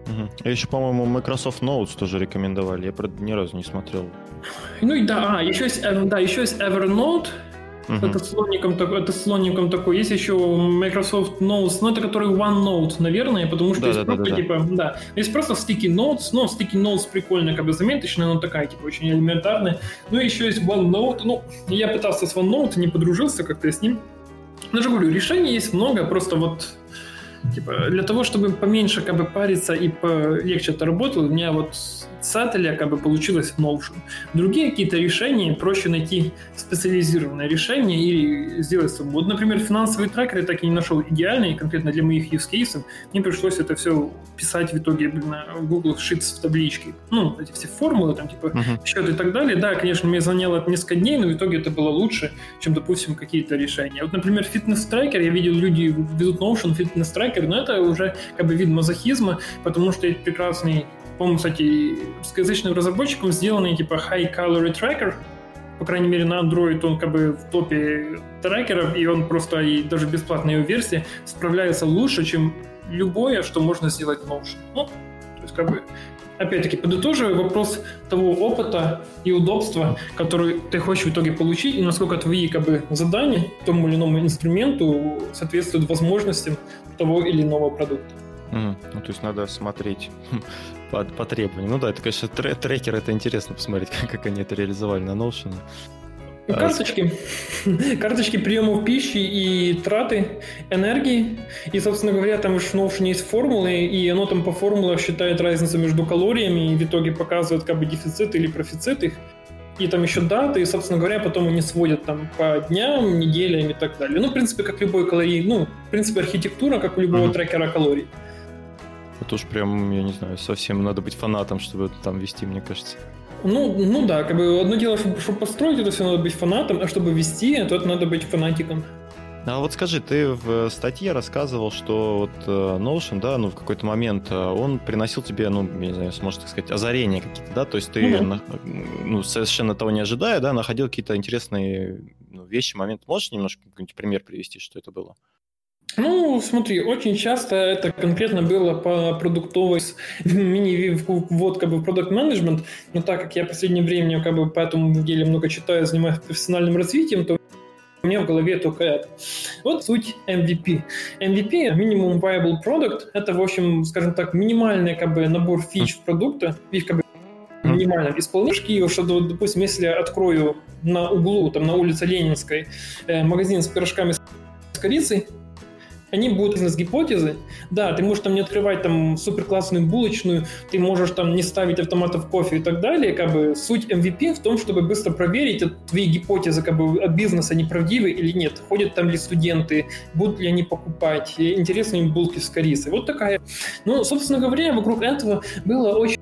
Угу. Еще, по-моему, Microsoft Notes тоже рекомендовали. Я, правда, ни разу не смотрел. Ну и да, а, еще есть, да, еще есть Evernote, Uh-huh. Это слоником, это слоником такой. Есть еще Microsoft Notes, ну это который OneNote, наверное, потому что да, есть да, просто да, да, типа, да, есть просто Sticky Notes, но Sticky Notes прикольная, как бы заметочная, но такая типа очень элементарная. Ну и еще есть OneNote, ну я пытался с OneNote, не подружился как-то с ним. Но же говорю, решений есть много, просто вот Типа, для того, чтобы поменьше как бы париться и полегче это работало, у меня вот Сателя как бы получилось в Notion. Другие какие-то решения проще найти специализированное решение или сделать самому. Вот, например, финансовый трекер я так и не нашел идеальный, конкретно для моих use cases. Мне пришлось это все писать в итоге на Google Sheets в табличке. Ну, эти все формулы, там, типа, uh-huh. счет и так далее. Да, конечно, мне заняло это несколько дней, но в итоге это было лучше, чем, допустим, какие-то решения. Вот, например, фитнес-трекер, я видел, люди ведут Notion фитнес-трекер, но это уже как бы вид мазохизма, потому что это прекрасный по-моему, кстати, русскоязычным разработчиком сделанный типа High Calorie Tracker, по крайней мере, на Android он как бы в топе трекеров, и он просто и даже бесплатная его версия справляется лучше, чем любое, что можно сделать в Notion. Ну, то есть как бы опять-таки подытоживая вопрос того опыта и удобства, который ты хочешь в итоге получить, и насколько твои как бы, задания тому или иному инструменту соответствуют возможностям того или иного продукта. Mm, ну, то есть надо смотреть по, по требованиям. Ну да, это, конечно, тре трекер, это интересно посмотреть, как, как они это реализовали на Notion. Ну, карточки. Карточки приемов пищи и траты энергии. И, собственно говоря, там в Notion есть формулы, и оно там по формулам считает разницу между калориями, и в итоге показывает как бы дефицит или профицит их. И там еще даты, и, собственно говоря, потом они сводят там по дням, неделям и так далее. Ну, в принципе, как любой калорий, ну, в принципе, архитектура, как у любого mm-hmm. трекера калорий. Это уж прям, я не знаю, совсем надо быть фанатом, чтобы там вести, мне кажется. Ну, ну да, как бы одно дело, чтобы, чтобы построить это все, надо быть фанатом, а чтобы вести, то это надо быть фанатиком. А вот скажи, ты в статье рассказывал, что вот э, Notion, да, ну в какой-то момент э, он приносил тебе, ну, я не знаю, можно так сказать, озарения какие-то, да, то есть ты, mm-hmm. на, ну, совершенно того не ожидая, да, находил какие-то интересные ну, вещи, моменты. Можешь немножко какой-нибудь пример привести, что это было? Ну, смотри, очень часто это конкретно было по продуктовой мини-ввод как бы продукт менеджмент, но так как я в последнее время как бы по этому деле много читаю, занимаюсь профессиональным развитием, то у меня в голове только это. Вот суть MVP. MVP, Minimum Viable Product, это, в общем, скажем так, минимальный как бы набор фич продукта, фич как бы минимальном исполнении, что, допустим, если я открою на углу, там, на улице Ленинской, э, магазин с пирожками с корицей, они будут из гипотезы. Да, ты можешь там не открывать там супер классную булочную, ты можешь там не ставить автоматов кофе и так далее. Как бы суть MVP в том, чтобы быстро проверить, твои гипотезы как бы от бизнеса они правдивы или нет. Ходят там ли студенты, будут ли они покупать, интересные им булки с корицей. Вот такая. Ну, собственно говоря, вокруг этого было очень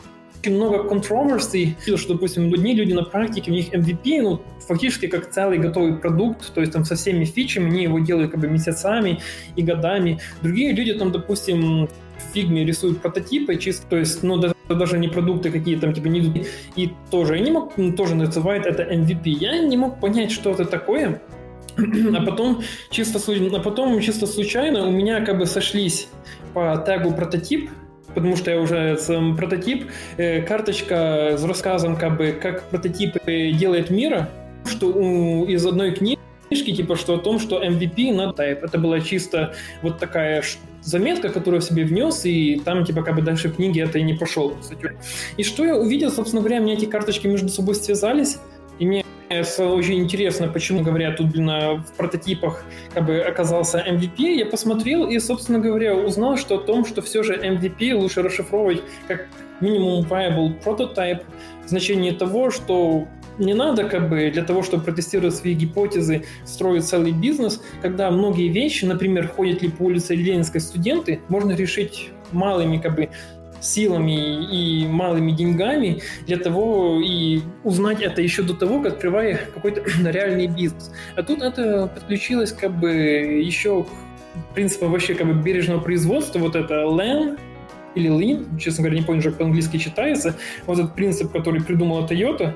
много controversy, что, допустим, одни люди на практике, у них MVP, ну, фактически как целый готовый продукт, то есть там со всеми фичами, они его делают как бы месяцами и годами. Другие люди там, допустим, в фигме рисуют прототипы чисто, то есть, ну, даже, даже не продукты какие там, типа, не идут. И тоже, они мог, тоже называют это MVP. Я не мог понять, что это такое, а потом чисто, а потом чисто случайно у меня как бы сошлись по тегу прототип, потому что я уже сам прототип, э, карточка с рассказом, как бы, как прототип делает мира, что у, из одной книжки, типа, что о том, что MVP на type. Это была чисто вот такая заметка, которую в себе внес, и там, типа, как бы дальше в книге это и не пошел, кстати. И что я увидел, собственно говоря, мне эти карточки между собой связались, и мне очень интересно, почему, говоря, тут, блин, в прототипах как бы оказался MVP. Я посмотрел и, собственно говоря, узнал, что о том, что все же MVP лучше расшифровывать как минимум viable prototype, в значении того, что не надо как бы для того, чтобы протестировать свои гипотезы, строить целый бизнес, когда многие вещи, например, ходят ли по улице ленинской студенты, можно решить малыми как бы силами и малыми деньгами для того и узнать это еще до того, как открывая какой-то реальный бизнес. А тут это подключилось как бы еще к принципу вообще как бы бережного производства, вот это LAN, или Lean, честно говоря, не помню, как по-английски читается, вот этот принцип, который придумала Toyota,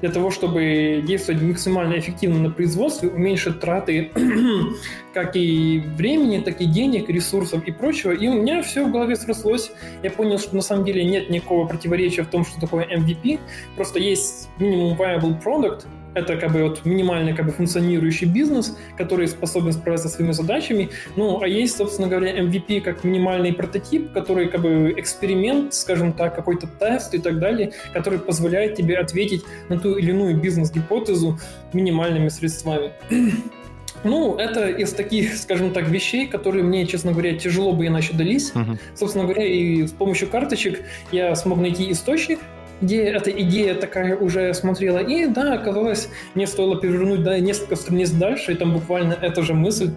для того, чтобы действовать максимально эффективно на производстве, уменьшить траты как и времени, так и денег, ресурсов и прочего. И у меня все в голове срослось. Я понял, что на самом деле нет никакого противоречия в том, что такое MVP. Просто есть минимум viable product, это как бы вот минимальный как бы функционирующий бизнес, который способен справиться со своими задачами. Ну, а есть, собственно говоря, MVP как минимальный прототип, который как бы эксперимент, скажем так, какой-то тест и так далее, который позволяет тебе ответить на ту или иную бизнес-гипотезу минимальными средствами. Ну, это из таких, скажем так, вещей, которые мне, честно говоря, тяжело бы иначе дались. Uh-huh. Собственно говоря, и с помощью карточек я смог найти источник, где эта идея такая уже смотрела, и да, оказалось, мне стоило перевернуть да, несколько страниц дальше, и там буквально эта же мысль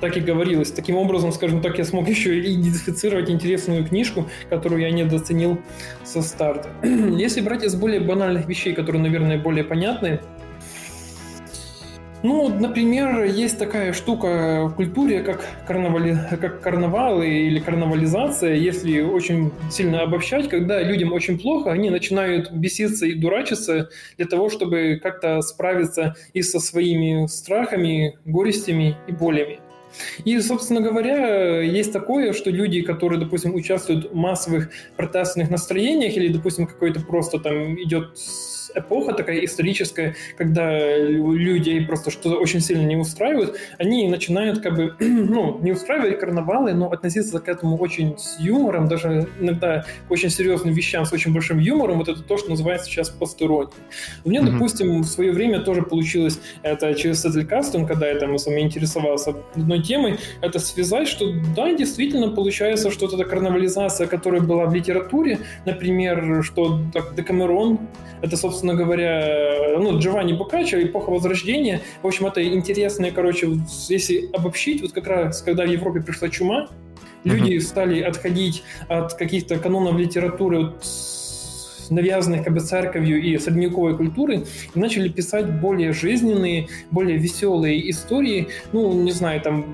так и говорилось. Таким образом, скажем так, я смог еще и идентифицировать интересную книжку, которую я недооценил со старта. Если брать из более банальных вещей, которые, наверное, более понятны, ну, например, есть такая штука в культуре, как, карнавали... как карнавал или карнавализация, если очень сильно обобщать, когда людям очень плохо, они начинают беситься и дурачиться для того, чтобы как-то справиться и со своими страхами, горестями и болями. И, собственно говоря, есть такое, что люди, которые, допустим, участвуют в массовых протестных настроениях или, допустим, какой-то просто там идет эпоха такая историческая, когда людей просто что-то очень сильно не устраивает, они начинают как бы, ну, не устраивать карнавалы, но относиться к этому очень с юмором, даже иногда к очень серьезным вещам с очень большим юмором, вот это то, что называется сейчас постерония. У меня, mm-hmm. допустим, в свое время тоже получилось это через Сеттлькастинг, когда я там сам интересовался одной темой, это связать, что да, действительно получается, что это карнавализация, которая была в литературе, например, что так, Декамерон, это, собственно, собственно говоря, ну, Джованни Боккаччо, эпоха Возрождения. В общем, это интересное, короче, если обобщить, вот как раз, когда в Европе пришла чума, люди uh-huh. стали отходить от каких-то канонов литературы вот, навязанных как бы церковью и средневековой культуры, и начали писать более жизненные, более веселые истории, ну, не знаю, там,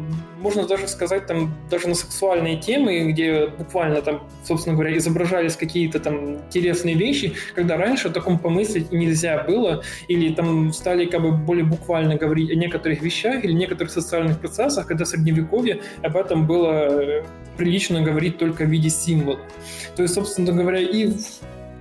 можно даже сказать, там, даже на сексуальные темы, где буквально там, собственно говоря, изображались какие-то там интересные вещи, когда раньше о таком помыслить нельзя было, или там стали как бы более буквально говорить о некоторых вещах или некоторых социальных процессах, когда в Средневековье об этом было э, прилично говорить только в виде символа. То есть, собственно говоря, и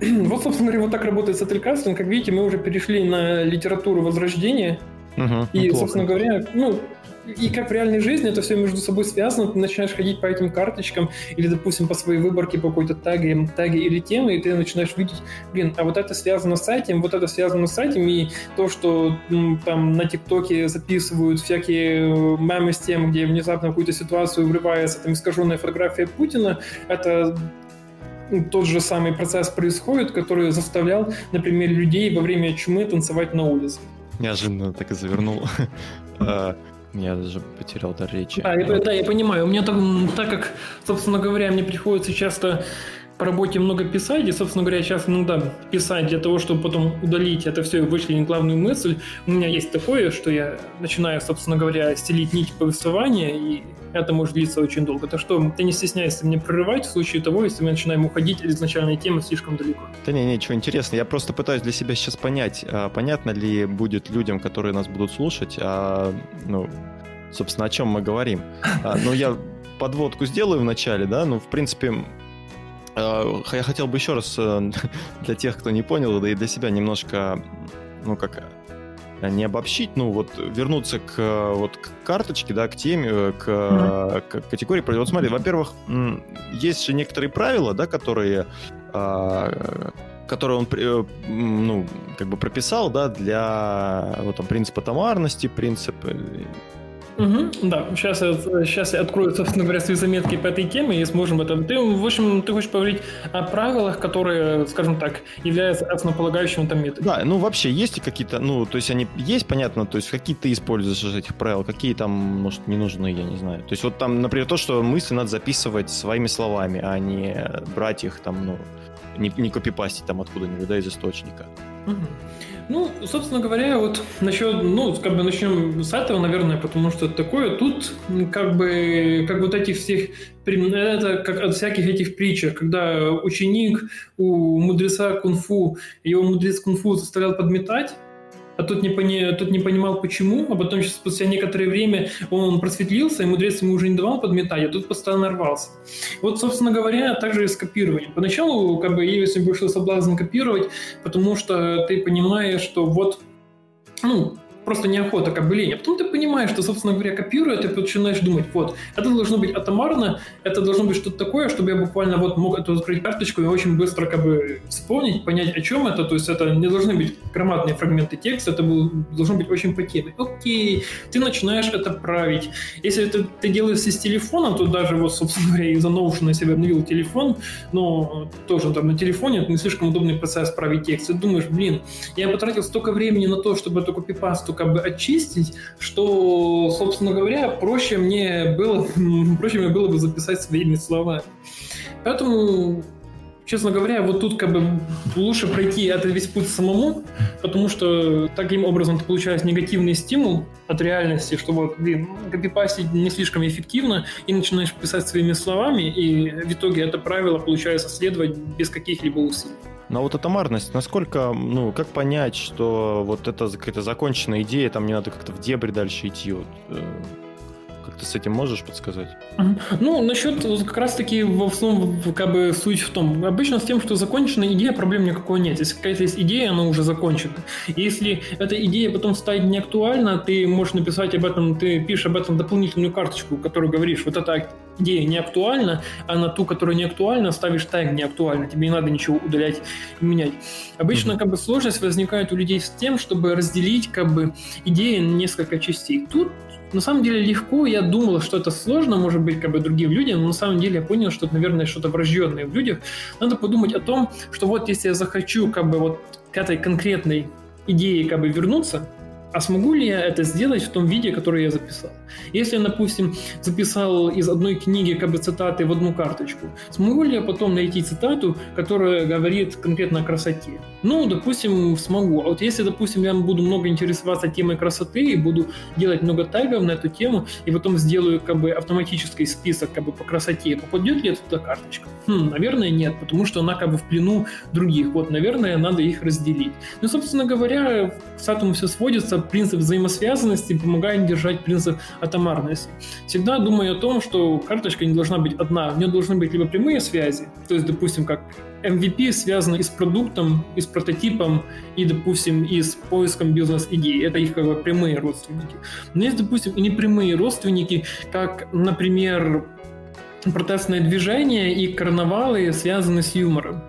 вот, собственно говоря, вот так работает сателькастинг. Как видите, мы уже перешли на литературу Возрождения. Угу, и, неплохо. собственно говоря, ну, и как в реальной жизни это все между собой связано, ты начинаешь ходить по этим карточкам или, допустим, по своей выборке по какой-то таге, таге или теме, и ты начинаешь видеть, блин, а вот это связано с этим, вот это связано с этим, и то, что там на ТикТоке записывают всякие э, мемы с тем, где внезапно в какую-то ситуацию врывается там искаженная фотография Путина, это тот же самый процесс происходит, который заставлял, например, людей во время чумы танцевать на улице. Неожиданно так и завернул. А, я даже потерял дар речи. Да, я, да, я понимаю. У меня так, так как, собственно говоря, мне приходится часто по работе много писать, и, собственно говоря, сейчас иногда писать для того, чтобы потом удалить это все и вычленить главную мысль. У меня есть такое, что я начинаю, собственно говоря, стелить нить повествования, и это может длиться очень долго. Так что ты не стесняйся мне прерывать в случае того, если мы начинаем уходить из изначальной темы слишком далеко. Да не, ничего интересного. Я просто пытаюсь для себя сейчас понять, а понятно ли будет людям, которые нас будут слушать, а, ну, собственно, о чем мы говорим. А, ну, я подводку сделаю вначале, да, ну, в принципе, я хотел бы еще раз э, для тех, кто не понял, да и для себя немножко, ну, как э, не обобщить, ну вот вернуться к вот к карточке, да, к теме, э, к, mm-hmm. к категории. Вот смотри, во-первых, есть же некоторые правила, да, которые а, которые он ну как бы прописал, да, для вот там принципа томарности, принцип Угу, да, сейчас сейчас я открою, собственно говоря, свои заметки по этой теме и сможем это... Ты, в общем, ты хочешь поговорить о правилах, которые, скажем так, являются основополагающим этом методом? Да, ну вообще есть какие-то, ну, то есть они есть, понятно, то есть какие ты используешь из этих правил, какие там, может, не нужны, я не знаю. То есть вот там, например, то, что мысли надо записывать своими словами, а не брать их там, ну, не, не копипастить там откуда-нибудь, да, из источника. Угу. Ну, собственно говоря, вот насчет, ну, как бы начнем с этого, наверное, потому что такое. Тут как бы, как вот этих всех, это как от всяких этих притчах, когда ученик у мудреца кунг-фу, его мудрец кунг-фу заставлял подметать, а тот не, пони, тот не понимал, почему, а потом спустя некоторое время он просветлился, и мудрец ему уже не давал подметать, а тут постоянно рвался. Вот, собственно говоря, также и с копированием. Поначалу, как бы, если большой соблазн копировать, потому что ты понимаешь, что вот ну, просто неохота, как бы лень. А потом ты понимаешь, что, собственно говоря, копируя, ты начинаешь думать, вот, это должно быть атомарно, это должно быть что-то такое, чтобы я буквально вот мог эту открыть карточку и очень быстро как бы вспомнить, понять, о чем это. То есть это не должны быть громадные фрагменты текста, это был, должно быть очень по теме. Окей, ты начинаешь это править. Если это ты делаешь с телефоном, то даже вот, собственно говоря, из-за Notion я себе обновил телефон, но тоже там на телефоне это не слишком удобный процесс править текст. Ты думаешь, блин, я потратил столько времени на то, чтобы эту копипасту как бы очистить, что, собственно говоря, проще мне было, проще мне было бы записать своими словами. Поэтому честно говоря, вот тут как бы лучше пройти этот весь путь самому, потому что таким образом ты получаешь негативный стимул от реальности, что вот, копипастить не слишком эффективно, и начинаешь писать своими словами, и в итоге это правило получается следовать без каких-либо усилий. Но вот атомарность, насколько, ну, как понять, что вот это какая-то законченная идея, там не надо как-то в дебри дальше идти, вот, э, как ты с этим можешь подсказать? Ну, насчет как раз-таки в основном как бы суть в том. Обычно с тем, что законченная идея, проблем никакой нет. Если какая-то есть идея, она уже закончена. Если эта идея потом станет неактуальна, ты можешь написать об этом, ты пишешь об этом дополнительную карточку, которую говоришь, вот эта идея не актуальна, а на ту, которая не актуальна, ставишь тег не актуально. Тебе не надо ничего удалять и менять. Обычно mm-hmm. как бы сложность возникает у людей с тем, чтобы разделить как бы идеи на несколько частей. Тут на самом деле легко, я думал, что это сложно, может быть, как бы другим людям, но на самом деле я понял, что это, наверное, что-то врожденное в людях. Надо подумать о том, что вот если я захочу как бы вот к этой конкретной идее как бы вернуться, а смогу ли я это сделать в том виде, который я записал? Если я, допустим, записал из одной книги как бы цитаты в одну карточку, смогу ли я потом найти цитату, которая говорит конкретно о красоте? Ну, допустим, смогу. А вот если, допустим, я буду много интересоваться темой красоты и буду делать много тегов на эту тему, и потом сделаю как бы автоматический список как бы по красоте, попадет ли эта карточка? Хм, наверное, нет, потому что она как бы в плену других. Вот, наверное, надо их разделить. Ну, собственно говоря, к этому все сводится. Принцип взаимосвязанности помогает держать принцип атомарности. Всегда думаю о том, что карточка не должна быть одна. У нее должны быть либо прямые связи, то есть, допустим, как MVP связано и с продуктом, и с прототипом, и, допустим, и с поиском бизнес-идей. Это их как бы прямые родственники. Но есть, допустим, и непрямые родственники, как, например, протестное движение и карнавалы связаны с юмором.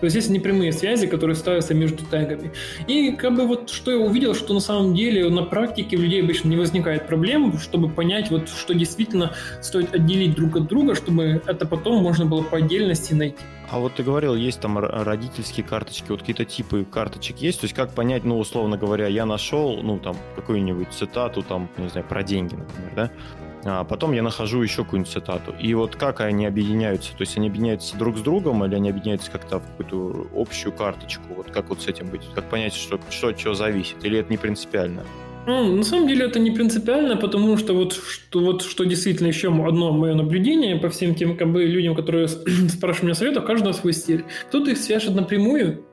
То есть есть непрямые связи, которые ставятся между тегами. И как бы вот что я увидел, что на самом деле на практике у людей обычно не возникает проблем, чтобы понять, вот что действительно стоит отделить друг от друга, чтобы это потом можно было по отдельности найти. А вот ты говорил, есть там родительские карточки, вот какие-то типы карточек есть, то есть как понять, ну, условно говоря, я нашел, ну, там, какую-нибудь цитату, там, не знаю, про деньги, например, да, а потом я нахожу еще какую-нибудь цитату. И вот как они объединяются? То есть они объединяются друг с другом или они объединяются как-то в какую-то общую карточку? Вот как вот с этим быть? Как понять, что, что от чего зависит? Или это не принципиально? Ну, на самом деле это не принципиально, потому что вот что, вот что действительно еще одно мое наблюдение по всем тем как бы, людям, которые спрашивают меня советов, каждого свой стиль. Кто-то их свяжет напрямую,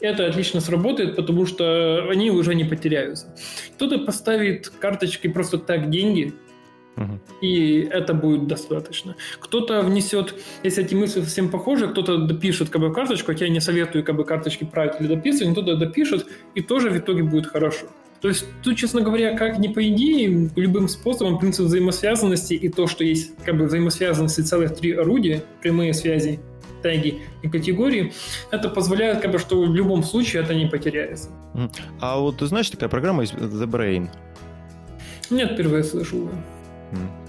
это отлично сработает, потому что они уже не потеряются. Кто-то поставит карточки просто так деньги, и это будет достаточно. Кто-то внесет, если эти мысли совсем похожи, кто-то допишет как бы карточку, хотя я не советую как бы карточки править или дописывать, но кто-то допишет, и тоже в итоге будет хорошо. То есть тут, честно говоря, как ни по идее, любым способом принцип взаимосвязанности и то, что есть как бы взаимосвязанности целых три орудия, прямые связи, теги и категории, это позволяет, как бы, что в любом случае это не потеряется. А вот ты знаешь, такая программа есть The Brain? Нет, впервые слышу.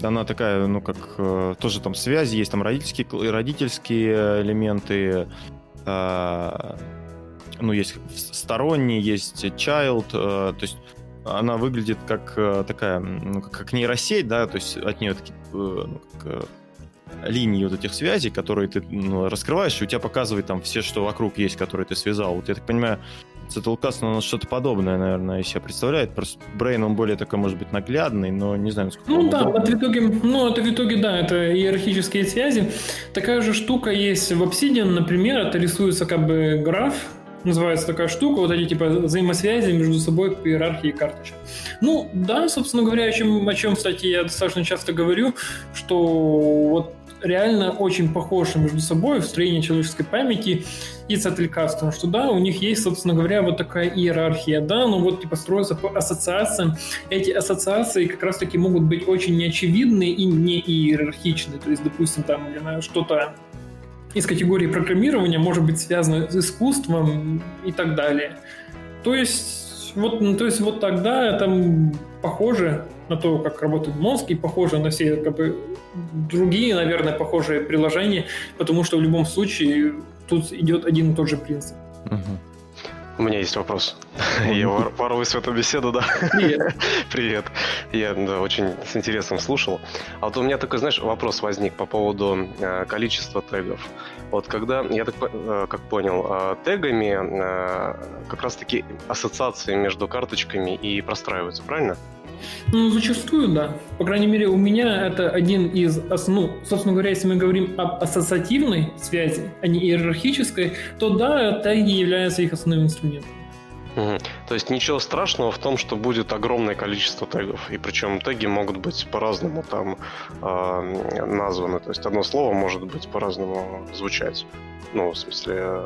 Она такая, ну, как э, тоже там связи, есть там родительские, родительские элементы, э, ну, есть сторонние, есть child, э, то есть она выглядит как э, такая, ну, как нейросеть, да, то есть от нее такие, ну, как, линии вот этих связей, которые ты ну, раскрываешь, и у тебя показывает там все, что вокруг есть, которые ты связал. Вот я так понимаю, Cettlecast, у нас что-то подобное, наверное, из себя представляет. Просто Brain, он более такой, может быть, наглядный, но не знаю, насколько Ну да, это в итоге, ну, это в итоге, да, это иерархические связи. Такая же штука есть в Obsidian, например, это рисуется как бы граф, называется такая штука, вот эти типа взаимосвязи между собой по иерархии карточек. Ну, да, собственно говоря, о чем, о чем, кстати, я достаточно часто говорю, что вот реально очень похожи между собой в строении человеческой памяти и Сателькастом, что да, у них есть, собственно говоря, вот такая иерархия, да, но вот типа строятся по ассоциациям. Эти ассоциации как раз-таки могут быть очень неочевидны и не иерархичны. То есть, допустим, там, что-то из категории программирования может быть связано с искусством и так далее. То есть, вот, ну, то есть вот тогда это похоже на то, как работает мозг, и похоже на все как бы, другие, наверное, похожие приложения, потому что в любом случае тут идет один и тот же принцип. У меня есть вопрос. Я ворвусь в эту беседу, да? Привет. Привет. Я да, очень с интересом слушал. А вот у меня такой, знаешь, вопрос возник по поводу э, количества тегов. Вот когда, я так э, как понял, э, тегами э, как раз-таки ассоциации между карточками и простраиваются, правильно? Ну, зачастую, да. По крайней мере, у меня это один из основ... Ну, собственно говоря, если мы говорим об ассоциативной связи, а не иерархической, то да, теги являются их основным инструментом. Угу. То есть ничего страшного в том, что будет огромное количество тегов. И причем теги могут быть по-разному там э, названы. То есть одно слово может быть по-разному звучать. Ну, в смысле,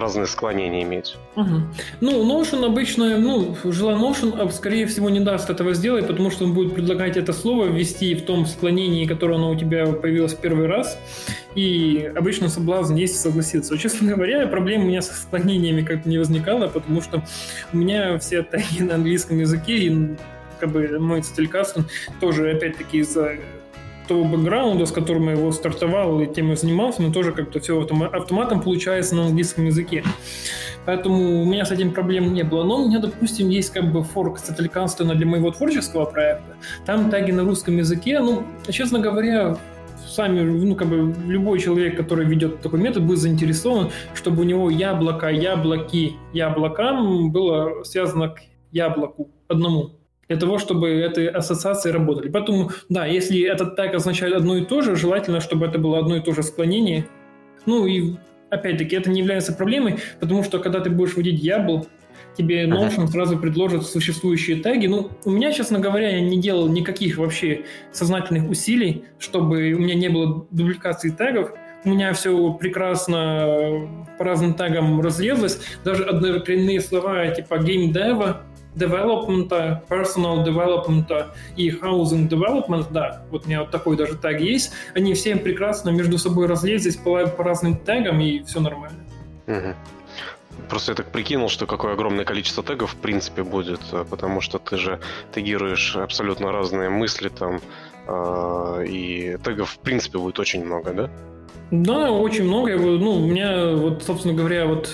разные склонения иметь. Угу. Ну, Notion обычно, ну, желая Notion, а, скорее всего, не даст этого сделать, потому что он будет предлагать это слово ввести в том склонении, которое оно у тебя появилось первый раз, и обычно соблазн есть согласиться. Честно говоря, проблем у меня со склонениями как-то не возникало, потому что у меня все теги на английском языке, и как бы мой стилькаст, тоже, опять-таки, из-за того бэкграунда, с которым я его стартовал и тем и занимался, но тоже как-то все автоматом получается на английском языке. Поэтому у меня с этим проблем не было. Но у меня, допустим, есть как бы форк Сатель для моего творческого проекта. Там таги на русском языке. Ну, честно говоря, сами, ну, как бы любой человек, который ведет такой метод, будет заинтересован, чтобы у него яблоко, яблоки, яблокам было связано к яблоку одному для того, чтобы эти ассоциации работали. Поэтому, да, если этот тег означает одно и то же, желательно, чтобы это было одно и то же склонение. Ну и опять-таки это не является проблемой, потому что когда ты будешь вводить яблок, тебе Notion ага. сразу предложит существующие теги. Ну, у меня, честно говоря, я не делал никаких вообще сознательных усилий, чтобы у меня не было дубликации тегов. У меня все прекрасно по разным тегам разлезлось. Даже однокоренные слова типа game development, personal development и housing development, да, вот у меня вот такой даже тег есть, они все прекрасно между собой разлезлись по, по разным тегам, и все нормально. Угу. Просто я так прикинул, что какое огромное количество тегов в принципе будет, э, потому что ты же тегируешь абсолютно разные мысли там, э, и тегов в принципе будет очень много, да? Да, очень много. Ну, у меня, вот, собственно говоря, вот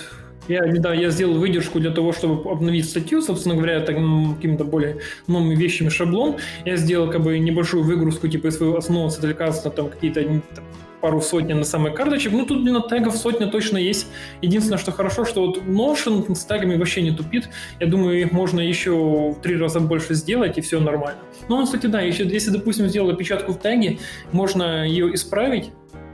я, да, я сделал выдержку для того, чтобы обновить статью, собственно говоря, таким какими-то более новыми вещами шаблон. Я сделал как бы небольшую выгрузку типа из своего основного сателькаста, там какие-то там, пару сотен на самой карточек. Ну, тут, блин, тегов сотня точно есть. Единственное, что хорошо, что вот Notion с тегами вообще не тупит. Я думаю, их можно еще в три раза больше сделать, и все нормально. Ну, кстати, да, еще, если, допустим, сделал опечатку в теге, можно ее исправить,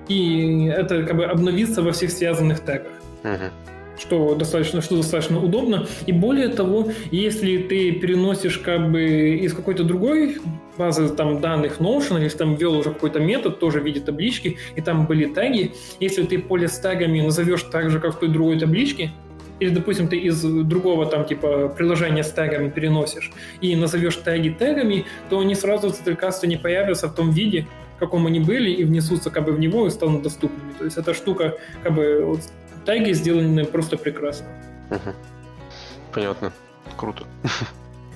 и это как бы обновиться во всех связанных тегах. Uh-huh что достаточно, что достаточно удобно. И более того, если ты переносишь как бы из какой-то другой базы там, данных Notion, или там ввел уже какой-то метод, тоже в виде таблички, и там были теги, если ты поле с тегами назовешь так же, как в той другой табличке, или, допустим, ты из другого там типа приложения с тегами переносишь и назовешь теги тегами, то они сразу в не появятся в том виде, в каком они были, и внесутся как бы в него и станут доступными. То есть эта штука как бы вот, теги сделаны просто прекрасно. Угу. Понятно. Круто.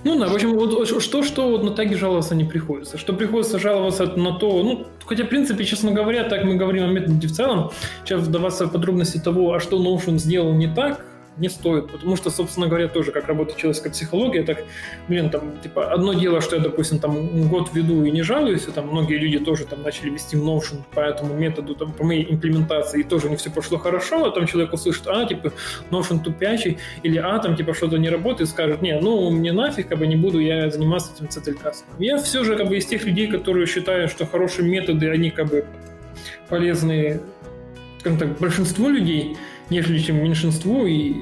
Ну да, в общем, вот что, что вот на теги жаловаться не приходится. Что приходится жаловаться на то, ну, хотя, в принципе, честно говоря, так мы говорим о методе в целом. Сейчас вдаваться в подробности того, а что Notion сделал не так, не стоит, потому что, собственно говоря, тоже как работает человеческая психология, так, блин, там, типа, одно дело, что я, допустим, там год веду и не жалуюсь, и там многие люди тоже там начали вести Notion по этому методу, там, по моей имплементации, и тоже не все пошло хорошо, а там человек услышит, а, типа, Notion тупячий, или, а, там, типа, что-то не работает, скажет, не, ну, мне нафиг, как бы, не буду я заниматься этим цетелькастом. Я все же, как бы, из тех людей, которые считают, что хорошие методы, они, как бы, полезны, скажем так, большинству людей, нежели чем меньшинству, и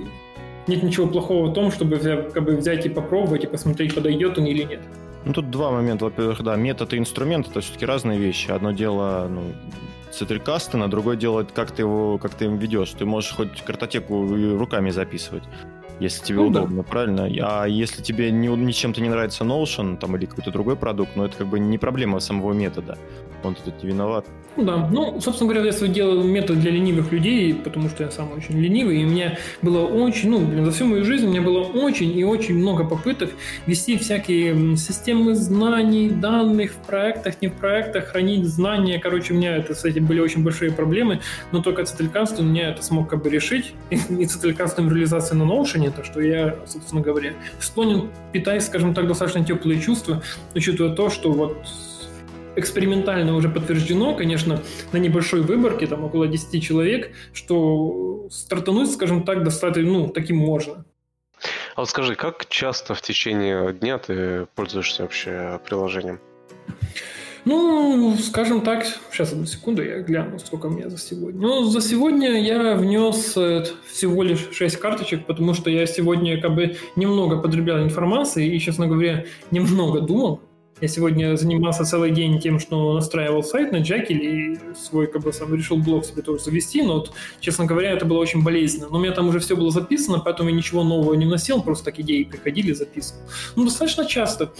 нет ничего плохого в том, чтобы взять, как бы взять и попробовать, и посмотреть, подойдет он или нет. Ну, тут два момента. Во-первых, да, метод и инструмент — это все-таки разные вещи. Одно дело, ну, цетрикаста, на другое дело, как ты его, как ты им ведешь. Ты можешь хоть картотеку руками записывать, если тебе ну, удобно, да. правильно? А если тебе не, ничем-то не нравится Notion там, или какой-то другой продукт, ну, это как бы не проблема самого метода. Он тут виноват. Ну да, ну, собственно говоря, я делал метод для ленивых людей, потому что я сам очень ленивый, и у меня было очень, ну, блин, за всю мою жизнь у меня было очень и очень много попыток вести всякие системы знаний, данных в проектах, не в проектах, хранить знания, короче, у меня это, с этим были очень большие проблемы, но только Цетелькаст у меня это смог как бы решить, и Цетелькастом реализация на Notion, это что я, собственно говоря, склонен питать, скажем так, достаточно теплые чувства, учитывая то, что вот экспериментально уже подтверждено, конечно, на небольшой выборке, там около 10 человек, что стартануть, скажем так, достаточно, ну, таким можно. А вот скажи, как часто в течение дня ты пользуешься вообще приложением? Ну, скажем так, сейчас одну секунду, я гляну, сколько у меня за сегодня. Ну, за сегодня я внес э, всего лишь 6 карточек, потому что я сегодня как бы немного потреблял информации и, честно говоря, немного думал. Я сегодня занимался целый день тем, что настраивал сайт на Jekyll и свой, как бы, сам решил блог себе тоже завести, но вот, честно говоря, это было очень болезненно. Но у меня там уже все было записано, поэтому я ничего нового не вносил, просто так идеи приходили, записывал. Ну, достаточно часто.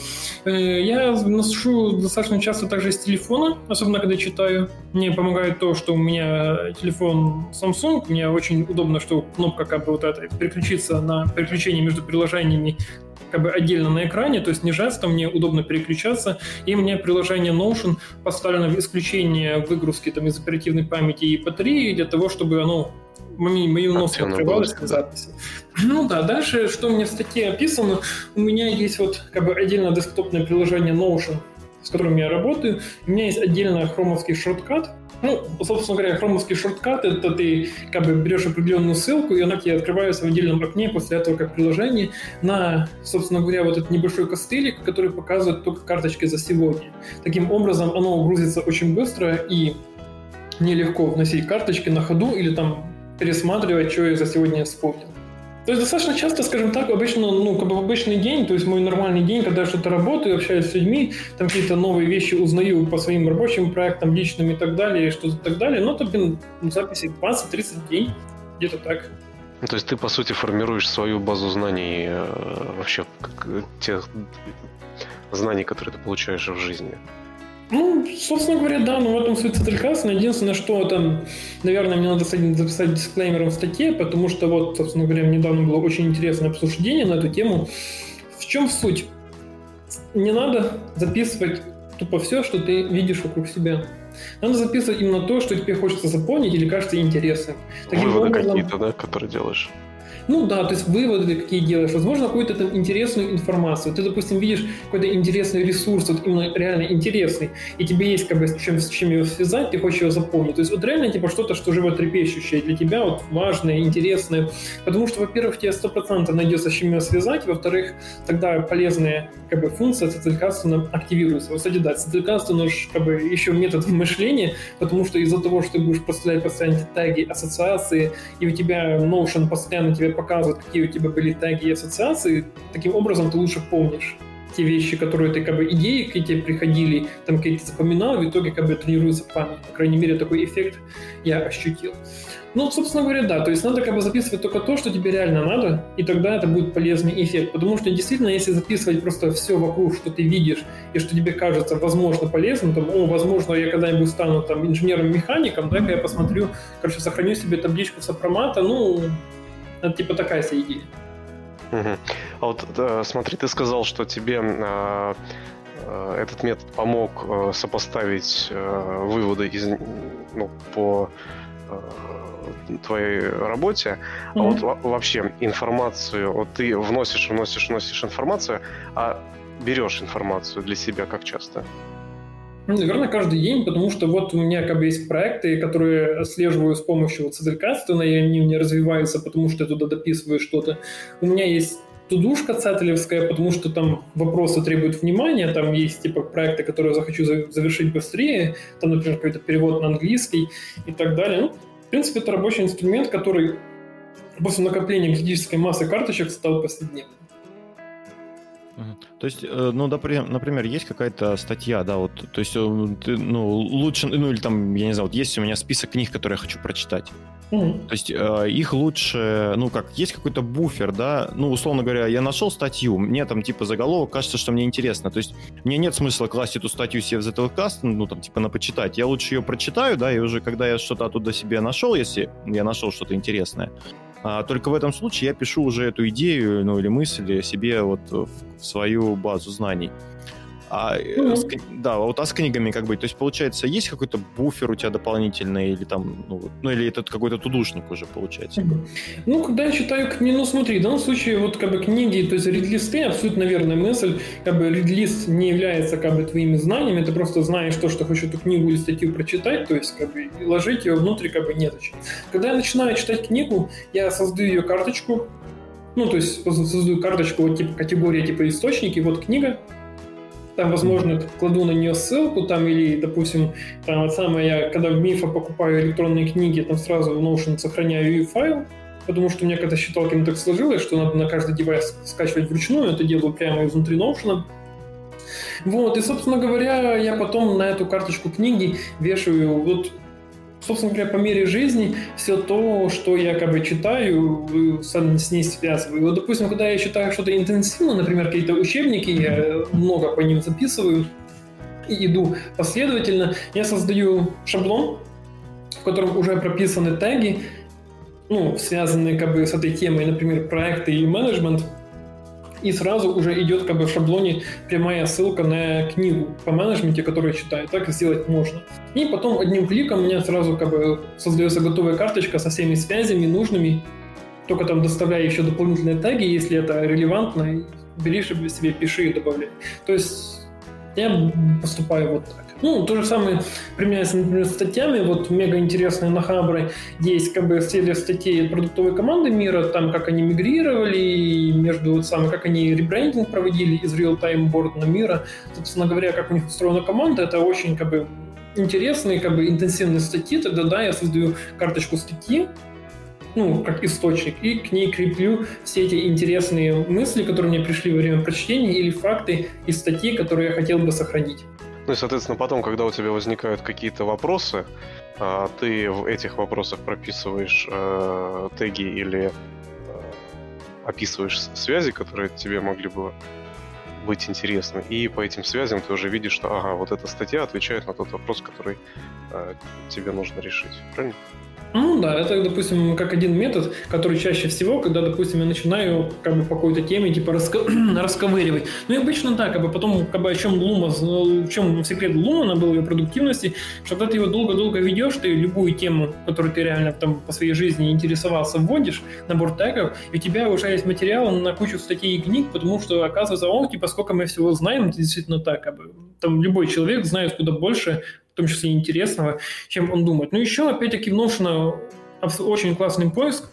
Э, я ношу достаточно часто также из телефона, особенно когда читаю. Мне помогает то, что у меня телефон Samsung, мне очень удобно, что кнопка как бы вот эта переключиться на переключение между приложениями как бы отдельно на экране, то есть не жестом, мне удобно переключаться, и мне приложение Notion поставлено в исключение выгрузки там, из оперативной памяти и батареи для того, чтобы оно мою нос открывалось к записи. Ну да, дальше, что у меня в статье описано, у меня есть вот как бы отдельно десктопное приложение Notion, с которым я работаю. У меня есть отдельно хромовский шорткат, ну, собственно говоря, хромовский шорткат — это ты как бы берешь определенную ссылку, и она тебе открывается в отдельном окне после этого как приложение на, собственно говоря, вот этот небольшой костылик, который показывает только карточки за сегодня. Таким образом, оно грузится очень быстро и нелегко вносить карточки на ходу или там пересматривать, что я за сегодня вспомнил. То есть достаточно часто, скажем так, обычно, ну, как бы в обычный день, то есть мой нормальный день, когда я что-то работаю, общаюсь с людьми, там какие-то новые вещи узнаю по своим рабочим проектам, личным и так далее, и что-то так далее, но это, блин, записи 20-30 дней, где-то так. Ну, то есть ты, по сути, формируешь свою базу знаний, э, вообще, как, тех знаний, которые ты получаешь в жизни. Ну, собственно говоря, да, но в этом суть Цетрикаса. Единственное, что там, наверное, мне надо записать дисклеймером в статье, потому что вот, собственно говоря, недавно было очень интересное обсуждение на эту тему. В чем суть? Не надо записывать тупо все, что ты видишь вокруг себя. Надо записывать именно то, что тебе хочется запомнить или кажется интересным. Таким Выводы образом... какие-то, да, которые делаешь. Ну да, то есть выводы какие делаешь, возможно, какую-то там интересную информацию. Ты, допустим, видишь какой-то интересный ресурс, вот именно реально интересный, и тебе есть как бы с чем, с чем его связать, ты хочешь его запомнить. То есть вот реально типа что-то, что животрепещущее для тебя, вот важное, интересное. Потому что, во-первых, тебе сто процентов найдется с чем его связать, во-вторых, тогда полезная как бы функция циталькастона активируется. Вот, кстати, да, циталькастон как бы еще метод мышления, потому что из-за того, что ты будешь поставлять постоянно теги, ассоциации, и у тебя Notion постоянно тебе показывает, какие у тебя были теги и ассоциации, таким образом ты лучше помнишь те вещи, которые ты, как бы, идеи к тебе приходили, там, какие-то запоминал, в итоге, как бы, тренируется память. По крайней мере, такой эффект я ощутил. Ну, собственно говоря, да, то есть надо как бы записывать только то, что тебе реально надо, и тогда это будет полезный эффект. Потому что действительно, если записывать просто все вокруг, что ты видишь, и что тебе кажется, возможно, полезным, там, о, возможно, я когда-нибудь стану там инженером-механиком, да, я посмотрю, короче, сохраню себе табличку сопромата, ну, это типа такая вся идея. Угу. А вот э, смотри, ты сказал, что тебе э, э, этот метод помог э, сопоставить э, выводы из, ну, по э, твоей работе, mm-hmm. а вот вообще информацию, вот ты вносишь, вносишь, вносишь информацию, а берешь информацию для себя как часто? Ну, наверное, каждый день, потому что вот у меня как бы есть проекты, которые отслеживаю с помощью вот Цеделькастона, и они у меня развиваются, потому что я туда дописываю что-то. У меня есть тудушка цателевская, потому что там вопросы требуют внимания, там есть типа проекты, которые я захочу завершить быстрее, там, например, какой-то перевод на английский и так далее. Ну, в принципе, это рабочий инструмент, который после накопления критической массы карточек стал повседневным. То есть, э, ну, например, есть какая-то статья, да, вот, то есть, э, ты, ну, лучше, ну, или там, я не знаю, вот есть у меня список книг, которые я хочу прочитать. Mm-hmm. То есть э, их лучше, ну как, есть какой-то буфер, да, ну условно говоря, я нашел статью, мне там типа заголовок кажется, что мне интересно, то есть мне нет смысла класть эту статью себе в ZTLcast, ну там типа на почитать, я лучше ее прочитаю, да, и уже когда я что-то оттуда себе нашел, если я нашел что-то интересное, а, только в этом случае я пишу уже эту идею, ну или мысль себе вот в свою базу знаний. А, mm-hmm. с, да, вот а с книгами как бы, то есть получается, есть какой-то буфер у тебя дополнительный или там, ну, ну или этот какой-то тудушник уже получается? Mm-hmm. Ну, когда я читаю ну смотри, в данном случае вот как бы книги, то есть редлисты, абсолютно верная мысль, как бы редлист не является как бы твоими знаниями, ты просто знаешь то, что хочешь эту книгу или статью прочитать, то есть как бы ложить ее внутрь как бы незачем. Когда я начинаю читать книгу, я создаю ее карточку, ну, то есть создаю карточку вот типа категория типа источники, вот книга, там, возможно, кладу на нее ссылку, там, или, допустим, там, вот самое, я, когда в Мифа покупаю электронные книги, там сразу в Notion сохраняю файл, потому что у меня когда считалками так сложилось, что надо на каждый девайс скачивать вручную, это делаю прямо изнутри Notion. Вот, и, собственно говоря, я потом на эту карточку книги вешаю вот собственно говоря, по мере жизни все то, что я как бы читаю, с ней связываю. Вот, допустим, когда я читаю что-то интенсивно, например, какие-то учебники, я много по ним записываю и иду последовательно, я создаю шаблон, в котором уже прописаны теги, ну, связанные как бы с этой темой, например, проекты и менеджмент. И сразу уже идет как бы в шаблоне прямая ссылка на книгу по менеджменте, которую читаю. Так сделать можно. И потом одним кликом у меня сразу как бы создается готовая карточка со всеми связями нужными, только там доставляя еще дополнительные теги, если это релевантно, бери себе, пиши и добавляй. То есть я поступаю вот так. Ну, то же самое применяется, например, статьями. Вот мега интересные на Хабре есть как бы серия статей продуктовой команды мира, там как они мигрировали, между вот самое, как они ребрендинг проводили из real-time board на мира. Собственно говоря, как у них устроена команда, это очень как бы интересные, как бы интенсивные статьи. Тогда да, я создаю карточку статьи, ну, как источник, и к ней креплю все эти интересные мысли, которые мне пришли во время прочтения, или факты из статьи, которые я хотел бы сохранить. Ну и, соответственно, потом, когда у тебя возникают какие-то вопросы, а, ты в этих вопросах прописываешь э, теги или э, описываешь связи, которые тебе могли бы быть интересны. И по этим связям ты уже видишь, что ага, вот эта статья отвечает на тот вопрос, который э, тебе нужно решить. Правильно? Ну да, это, допустим, как один метод, который чаще всего, когда, допустим, я начинаю как бы по какой-то теме типа раска... расковыривать. Ну и обычно так, как бы потом, как бы о чем Лума, в чем секрет Лумана был ее продуктивности, что когда ты его долго-долго ведешь, ты любую тему, которую ты реально там по своей жизни интересовался, вводишь, набор тегов, и у тебя уже есть материал на кучу статей и книг, потому что оказывается, о, типа, сколько мы всего знаем, это действительно так, как бы, там любой человек знает куда больше том числе интересного, чем он думает. Но еще, опять-таки, в очень классный поиск.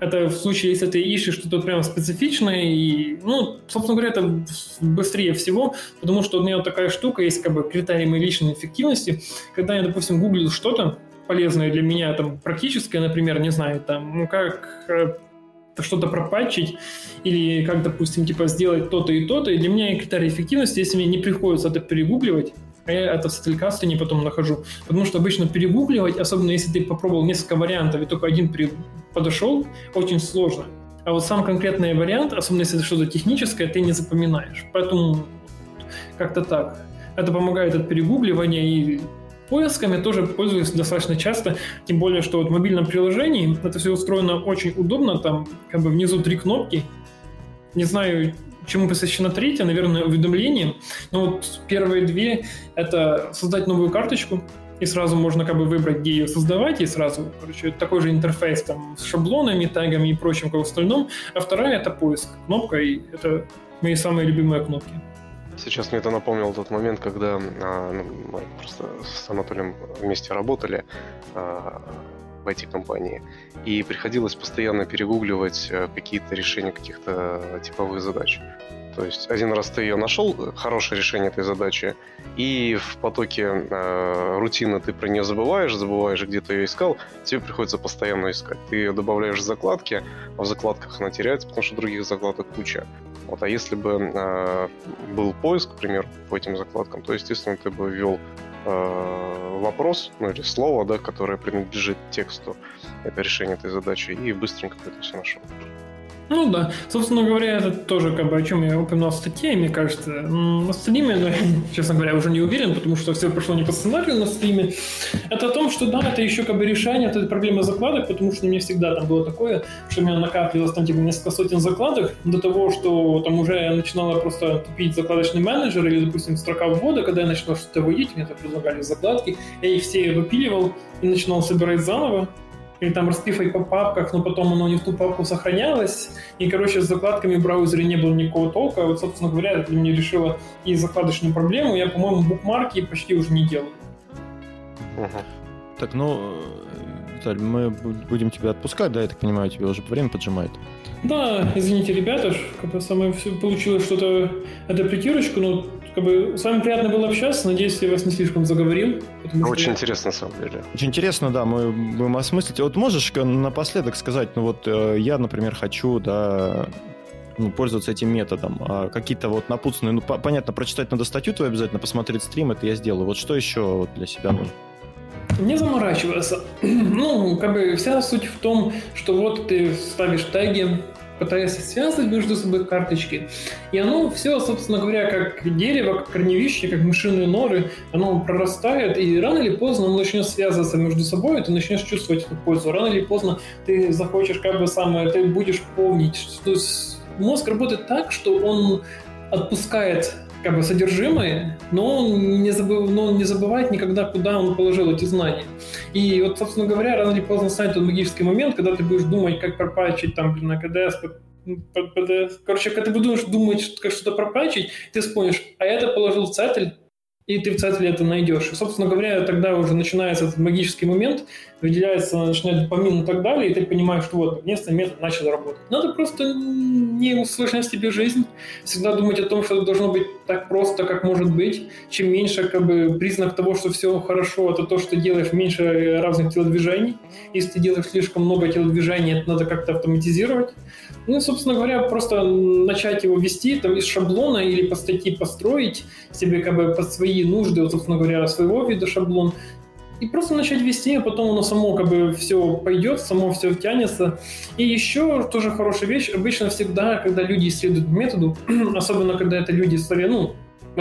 Это в случае, если ты ищешь что-то прям специфичное, и, ну, собственно говоря, это быстрее всего, потому что у меня такая штука есть, как бы, критерий моей личной эффективности. Когда я, допустим, гуглил что-то полезное для меня, там, практическое, например, не знаю, там, ну, как э, что-то пропатчить или как, допустим, типа сделать то-то и то-то. И для меня критерий эффективности, если мне не приходится это перегугливать, я это в стилькасте не потом нахожу. Потому что обычно перегугливать, особенно если ты попробовал несколько вариантов и только один подошел, очень сложно. А вот сам конкретный вариант, особенно если это что-то техническое, ты не запоминаешь. Поэтому как-то так. Это помогает от перегугливания и поисками тоже пользуюсь достаточно часто, тем более, что вот в мобильном приложении это все устроено очень удобно, там как бы внизу три кнопки, не знаю, чему посвящена третья, наверное, уведомлением. Но вот первые две — это создать новую карточку, и сразу можно как бы выбрать, где ее создавать, и сразу, короче, такой же интерфейс там с шаблонами, тегами и прочим, как в остальном. А вторая — это поиск. Кнопка, и это мои самые любимые кнопки. Сейчас мне это напомнил тот момент, когда а, ну, мы просто с Анатолием вместе работали а, в IT-компании, и приходилось постоянно перегугливать э, какие-то решения каких-то типовых задач. То есть один раз ты ее нашел, хорошее решение этой задачи, и в потоке э, рутины ты про нее забываешь, забываешь, где ты ее искал, тебе приходится постоянно искать. Ты ее добавляешь в закладки, а в закладках она теряется, потому что других закладок куча. Вот, а если бы э, был поиск, к примеру, по этим закладкам, то, естественно, ты бы ввел э, вопрос, ну или слово, да, которое принадлежит тексту, это решение этой задачи, и быстренько ты это все нашел. Ну да, собственно говоря, это тоже как бы о чем я упоминал в статье, мне кажется. На стриме, но, честно говоря, уже не уверен, потому что все прошло не по сценарию на стриме. Это о том, что да, это еще как бы решение этой проблемы закладок, потому что у меня всегда там было такое, что у меня накапливалось там типа несколько сотен закладок до того, что там уже я начинала просто тупить закладочный менеджер или, допустим, строка ввода, когда я начинал что-то вводить, мне там предлагали закладки, я их все выпиливал и начинал собирать заново, или там распифать по папках, но потом оно не в ту папку сохранялось. И, короче, с закладками в браузере не было никакого толка. Вот, собственно говоря, это для меня решило и закладочную проблему. Я, по-моему, букмарки почти уже не делаю. Так, ну, Виталь, мы будем тебя отпускать, да, я так понимаю, тебе уже время поджимает. Да, извините, ребята, как бы самое все получилось что-то адаптировочку, но как бы с вами приятно было общаться. Надеюсь, я вас не слишком заговорил. Очень я... интересно, на самом деле. Очень интересно, да, мы будем осмыслить. Вот можешь напоследок сказать, ну вот э, я, например, хочу, да, ну, пользоваться этим методом. А какие-то вот напутственные, ну, по- понятно, прочитать надо статью твою обязательно, посмотреть стрим, это я сделаю. Вот что еще вот для себя нужно? Не заморачиваться. ну, как бы вся суть в том, что вот ты ставишь теги, пытаясь связывать между собой карточки. И оно все, собственно говоря, как дерево, как корневище, как мышиные норы, оно прорастает, и рано или поздно оно начнет связываться между собой, и ты начнешь чувствовать эту пользу. Рано или поздно ты захочешь как бы самое, ты будешь помнить, что мозг работает так, что он отпускает как бы содержимое, но он, не забыв, но он не забывает никогда, куда он положил эти знания. И вот, собственно говоря, рано или поздно станет тот магический момент, когда ты будешь думать, как пропачить там, блин, на КДС, Короче, когда ты будешь думать, как что-то пропачить, ты вспомнишь, а это положил в цатель, и ты в центре это найдешь. И, собственно говоря, тогда уже начинается этот магический момент, выделяется, начинает допамин и так далее, и ты понимаешь, что вот, наконец-то метод начал работать. Надо просто не усложнять себе жизнь, всегда думать о том, что это должно быть так просто, как может быть. Чем меньше как бы, признак того, что все хорошо, это то, что делаешь меньше разных телодвижений. Если ты делаешь слишком много телодвижений, это надо как-то автоматизировать. Ну, собственно говоря, просто начать его вести там, из шаблона или по статье построить себе как бы под свои нужды, вот, собственно говоря, своего вида шаблон, и просто начать вести, а потом оно само как бы все пойдет, само все втянется. И еще тоже хорошая вещь, обычно всегда, когда люди исследуют методу, особенно когда это люди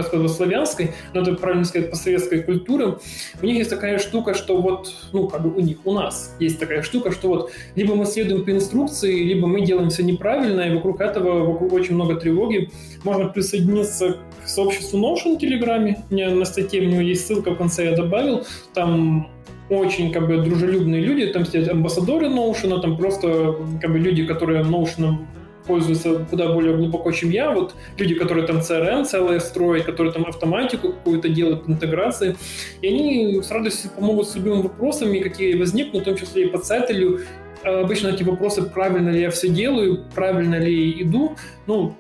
славян, ну, славянской, но это правильно сказать, постсоветской культуры, у них есть такая штука, что вот, ну, как бы у них, у нас есть такая штука, что вот либо мы следуем по инструкции, либо мы делаем все неправильно, и вокруг этого вокруг очень много тревоги. Можно присоединиться к сообществу Notion в Телеграме, у меня на статье у него есть ссылка в конце я добавил, там очень как бы дружелюбные люди, там сидят амбассадоры Notion, там просто как бы люди, которые Notion пользуются куда более глубоко, чем я. Вот люди, которые там CRM целое строят, которые там автоматику какую-то делают, интеграции, и они с радостью помогут с любыми вопросами, какие возникнут, в том числе и по цетелю. А обычно эти вопросы, правильно ли я все делаю, правильно ли иду, ну,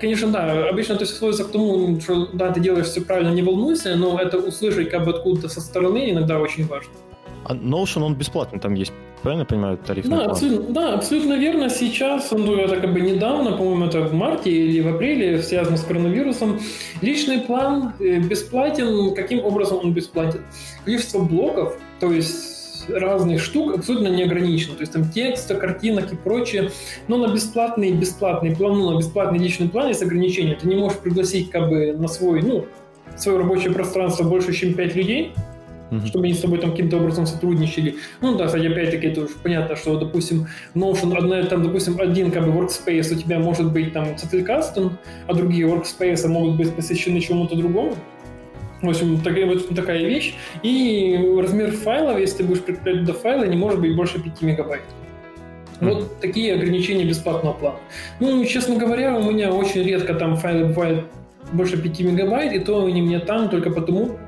Конечно, да. Обычно это все сводится к тому, что да, ты делаешь все правильно, не волнуйся, но это услышать как бы откуда-то со стороны иногда очень важно. А Notion, он бесплатный там есть, правильно понимаю, тариф? Да, абсолютно, да, абсолютно верно. Сейчас, ну, это как бы недавно, по-моему, это в марте или в апреле, связано с коронавирусом. Личный план э, бесплатен. Каким образом он бесплатен? Количество блоков, то есть разных штук абсолютно не ограничено. То есть там текста, картинок и прочее. Но на бесплатный бесплатный план, ну, на бесплатный личный план есть ограничения. Ты не можешь пригласить как бы на свой, ну, свое рабочее пространство больше, чем 5 людей mm-hmm. чтобы они с тобой там каким-то образом сотрудничали. Ну да, кстати, опять-таки это уже понятно, что, допустим, Notion, одна, там, допустим, один как бы workspace у тебя может быть там Custom, а другие workspace могут быть посвящены чему-то другому. В общем, такая, вот такая вещь. И размер файлов, если ты будешь прикреплять туда файлы, не может быть больше 5 мегабайт. Вот mm-hmm. такие ограничения бесплатного плана. Ну, честно говоря, у меня очень редко там файлы бывают больше 5 мегабайт, и то они мне там только потому,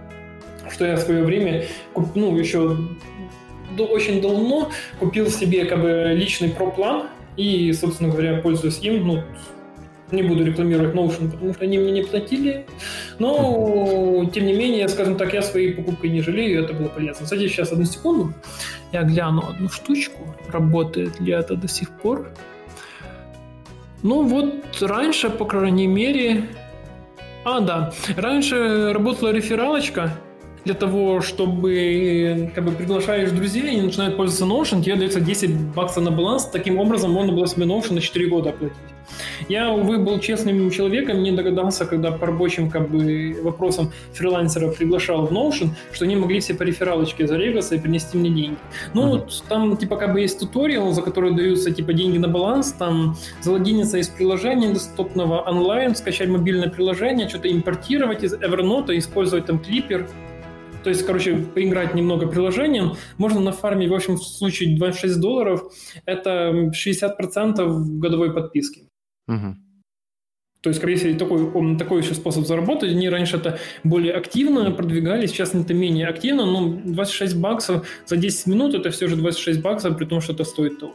что я в свое время, ну, еще очень давно купил себе как бы личный проплан и, собственно говоря, пользуюсь им, ну, не буду рекламировать Notion, потому что они мне не платили, но, тем не менее, скажем так, я своей покупкой не жалею, это было полезно. Кстати, сейчас, одну секунду, я гляну одну штучку, работает ли это до сих пор. Ну вот, раньше, по крайней мере... А, да, раньше работала рефералочка, для того, чтобы как бы приглашаешь друзей и начинают пользоваться Notion, тебе дается 10 баксов на баланс. Таким образом, можно было себе Notion на 4 года оплатить. Я, увы, был честным человеком, не догадался, когда по рабочим как бы, вопросам фрилансера приглашал в Notion, что они могли все по рефералочке зарегаться и принести мне деньги. Ну, uh-huh. вот там типа как бы есть туториал, за который даются типа деньги на баланс, там залогиниться из приложения доступного онлайн, скачать мобильное приложение, что-то импортировать из Evernote, использовать там клипер, то есть, короче, поиграть немного приложением, можно на фарме, в общем, в случае 26 долларов, это 60% годовой подписки. Угу. То есть, если такой, такой еще способ заработать, они раньше это более активно продвигали, сейчас это менее активно, но 26 баксов за 10 минут это все же 26 баксов, при том, что это стоит того.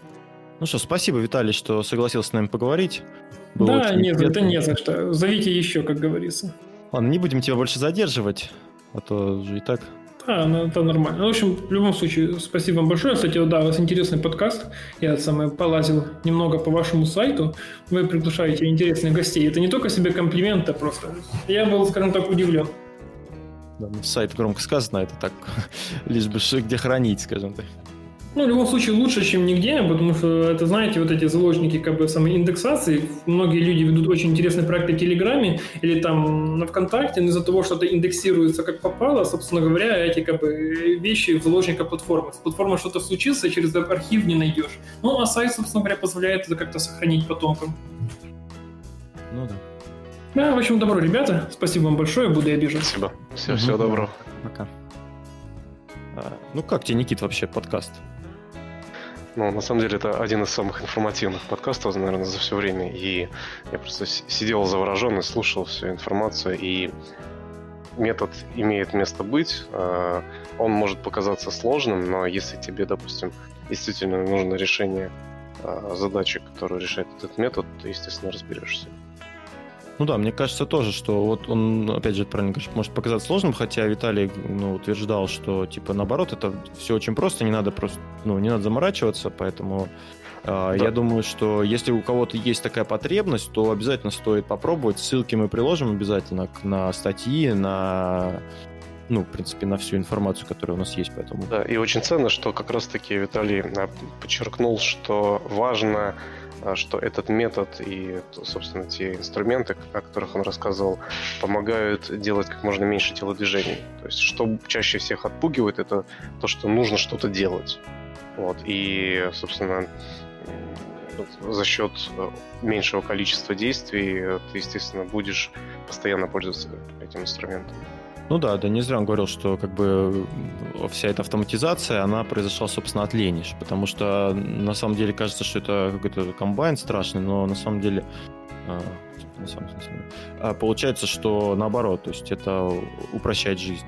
Ну что, спасибо, Виталий, что согласился с нами поговорить. Было да, нет, это не за что. Зовите еще, как говорится. Ладно, не будем тебя больше задерживать а то же и так. Да, ну, это нормально. Ну, в общем, в любом случае, спасибо вам большое. Кстати, да, у вас интересный подкаст. Я самое полазил немного по вашему сайту. Вы приглашаете интересных гостей. Это не только себе комплимент, а просто. Я был, скажем так, удивлен. Да, ну, сайт громко сказано, это так, лишь бы где хранить, скажем так. Ну, в любом случае, лучше, чем нигде, потому что это, знаете, вот эти заложники как бы самой индексации. Многие люди ведут очень интересные проекты в Телеграме или там на ВКонтакте, но из-за того, что это индексируется как попало, собственно говоря, эти как бы вещи в заложника платформы. С платформой что-то случится, через архив не найдешь. Ну, а сайт, собственно говоря, позволяет это как-то сохранить потомкам. Ну да. Да, в общем, добро, ребята. Спасибо вам большое, буду я обижен. Спасибо. Все, всего доброго. Пока. А, ну как тебе, Никит, вообще подкаст? Ну, на самом деле, это один из самых информативных подкастов, наверное, за все время. И я просто сидел завороженный, слушал всю информацию, и метод имеет место быть. А, он может показаться сложным, но если тебе, допустим, действительно нужно решение а, задачи, которую решает этот метод, то, естественно, разберешься. Ну да, мне кажется тоже, что вот он, опять же, правильно говоришь, может показаться сложным, хотя Виталий ну, утверждал, что типа наоборот, это все очень просто, не надо просто, ну, не надо заморачиваться, поэтому э, да. я думаю, что если у кого-то есть такая потребность, то обязательно стоит попробовать. Ссылки мы приложим обязательно на статьи, на ну, в принципе, на всю информацию, которая у нас есть, поэтому... Да, и очень ценно, что как раз-таки Виталий а, подчеркнул, что важно а, что этот метод и, собственно, те инструменты, о которых он рассказывал, помогают делать как можно меньше телодвижений. То есть, что чаще всех отпугивает, это то, что нужно что-то делать. Вот. И, собственно, за счет э, меньшего количества действий ты, естественно, будешь постоянно пользоваться этим инструментом. Ну да, да, не зря он говорил, что как бы вся эта автоматизация, она произошла, собственно, от лени, потому что на самом деле кажется, что это какой-то комбайн страшный, но на самом деле а, на самом смысле, а получается, что наоборот, то есть это упрощает жизнь.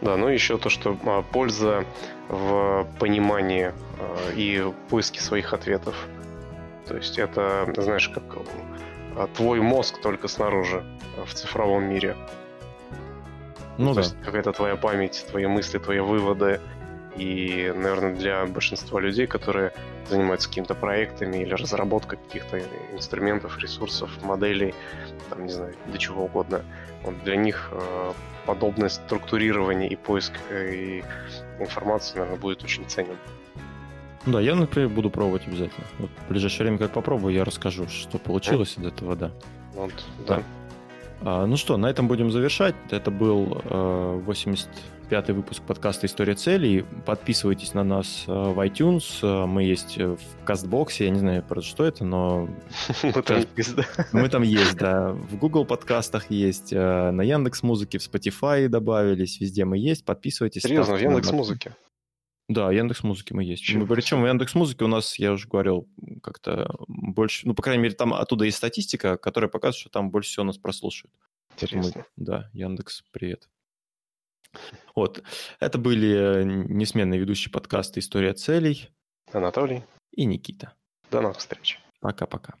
Да, ну еще то, что а, польза в понимании и поиске своих ответов. То есть это, знаешь, как твой мозг только снаружи, в цифровом мире. Ну, То да. есть какая-то твоя память, твои мысли, твои выводы. И, наверное, для большинства людей, которые занимаются какими-то проектами или разработкой каких-то инструментов, ресурсов, моделей, там, не знаю, для чего угодно, вот для них э, подобное структурирование и поиск э, и информации, наверное, будет очень ценен. Да, я, например, буду пробовать обязательно. Вот в ближайшее время, как попробую, я расскажу, что получилось mm. из этого, да. Вот, да. да. А, ну что, на этом будем завершать. Это был э, 85-й выпуск подкаста «История целей». Подписывайтесь на нас э, в iTunes. Мы есть в Кастбоксе. Я не знаю, про что это, но... Мы там есть, да. Мы там есть, да. В Google подкастах есть, э, на Яндекс Музыке, в Spotify добавились. Везде мы есть. Подписывайтесь. Серьезно, в Яндекс Музыке? Да, Яндекс Музыки мы есть. Мы, причем в Яндекс Музыке у нас, я уже говорил, как-то больше, ну, по крайней мере, там оттуда есть статистика, которая показывает, что там больше всего нас прослушивают. Интересно. Мы, да, Яндекс, привет. Вот. Это были несменные ведущие подкаста «История целей». Анатолий. И Никита. До новых встреч. Пока-пока.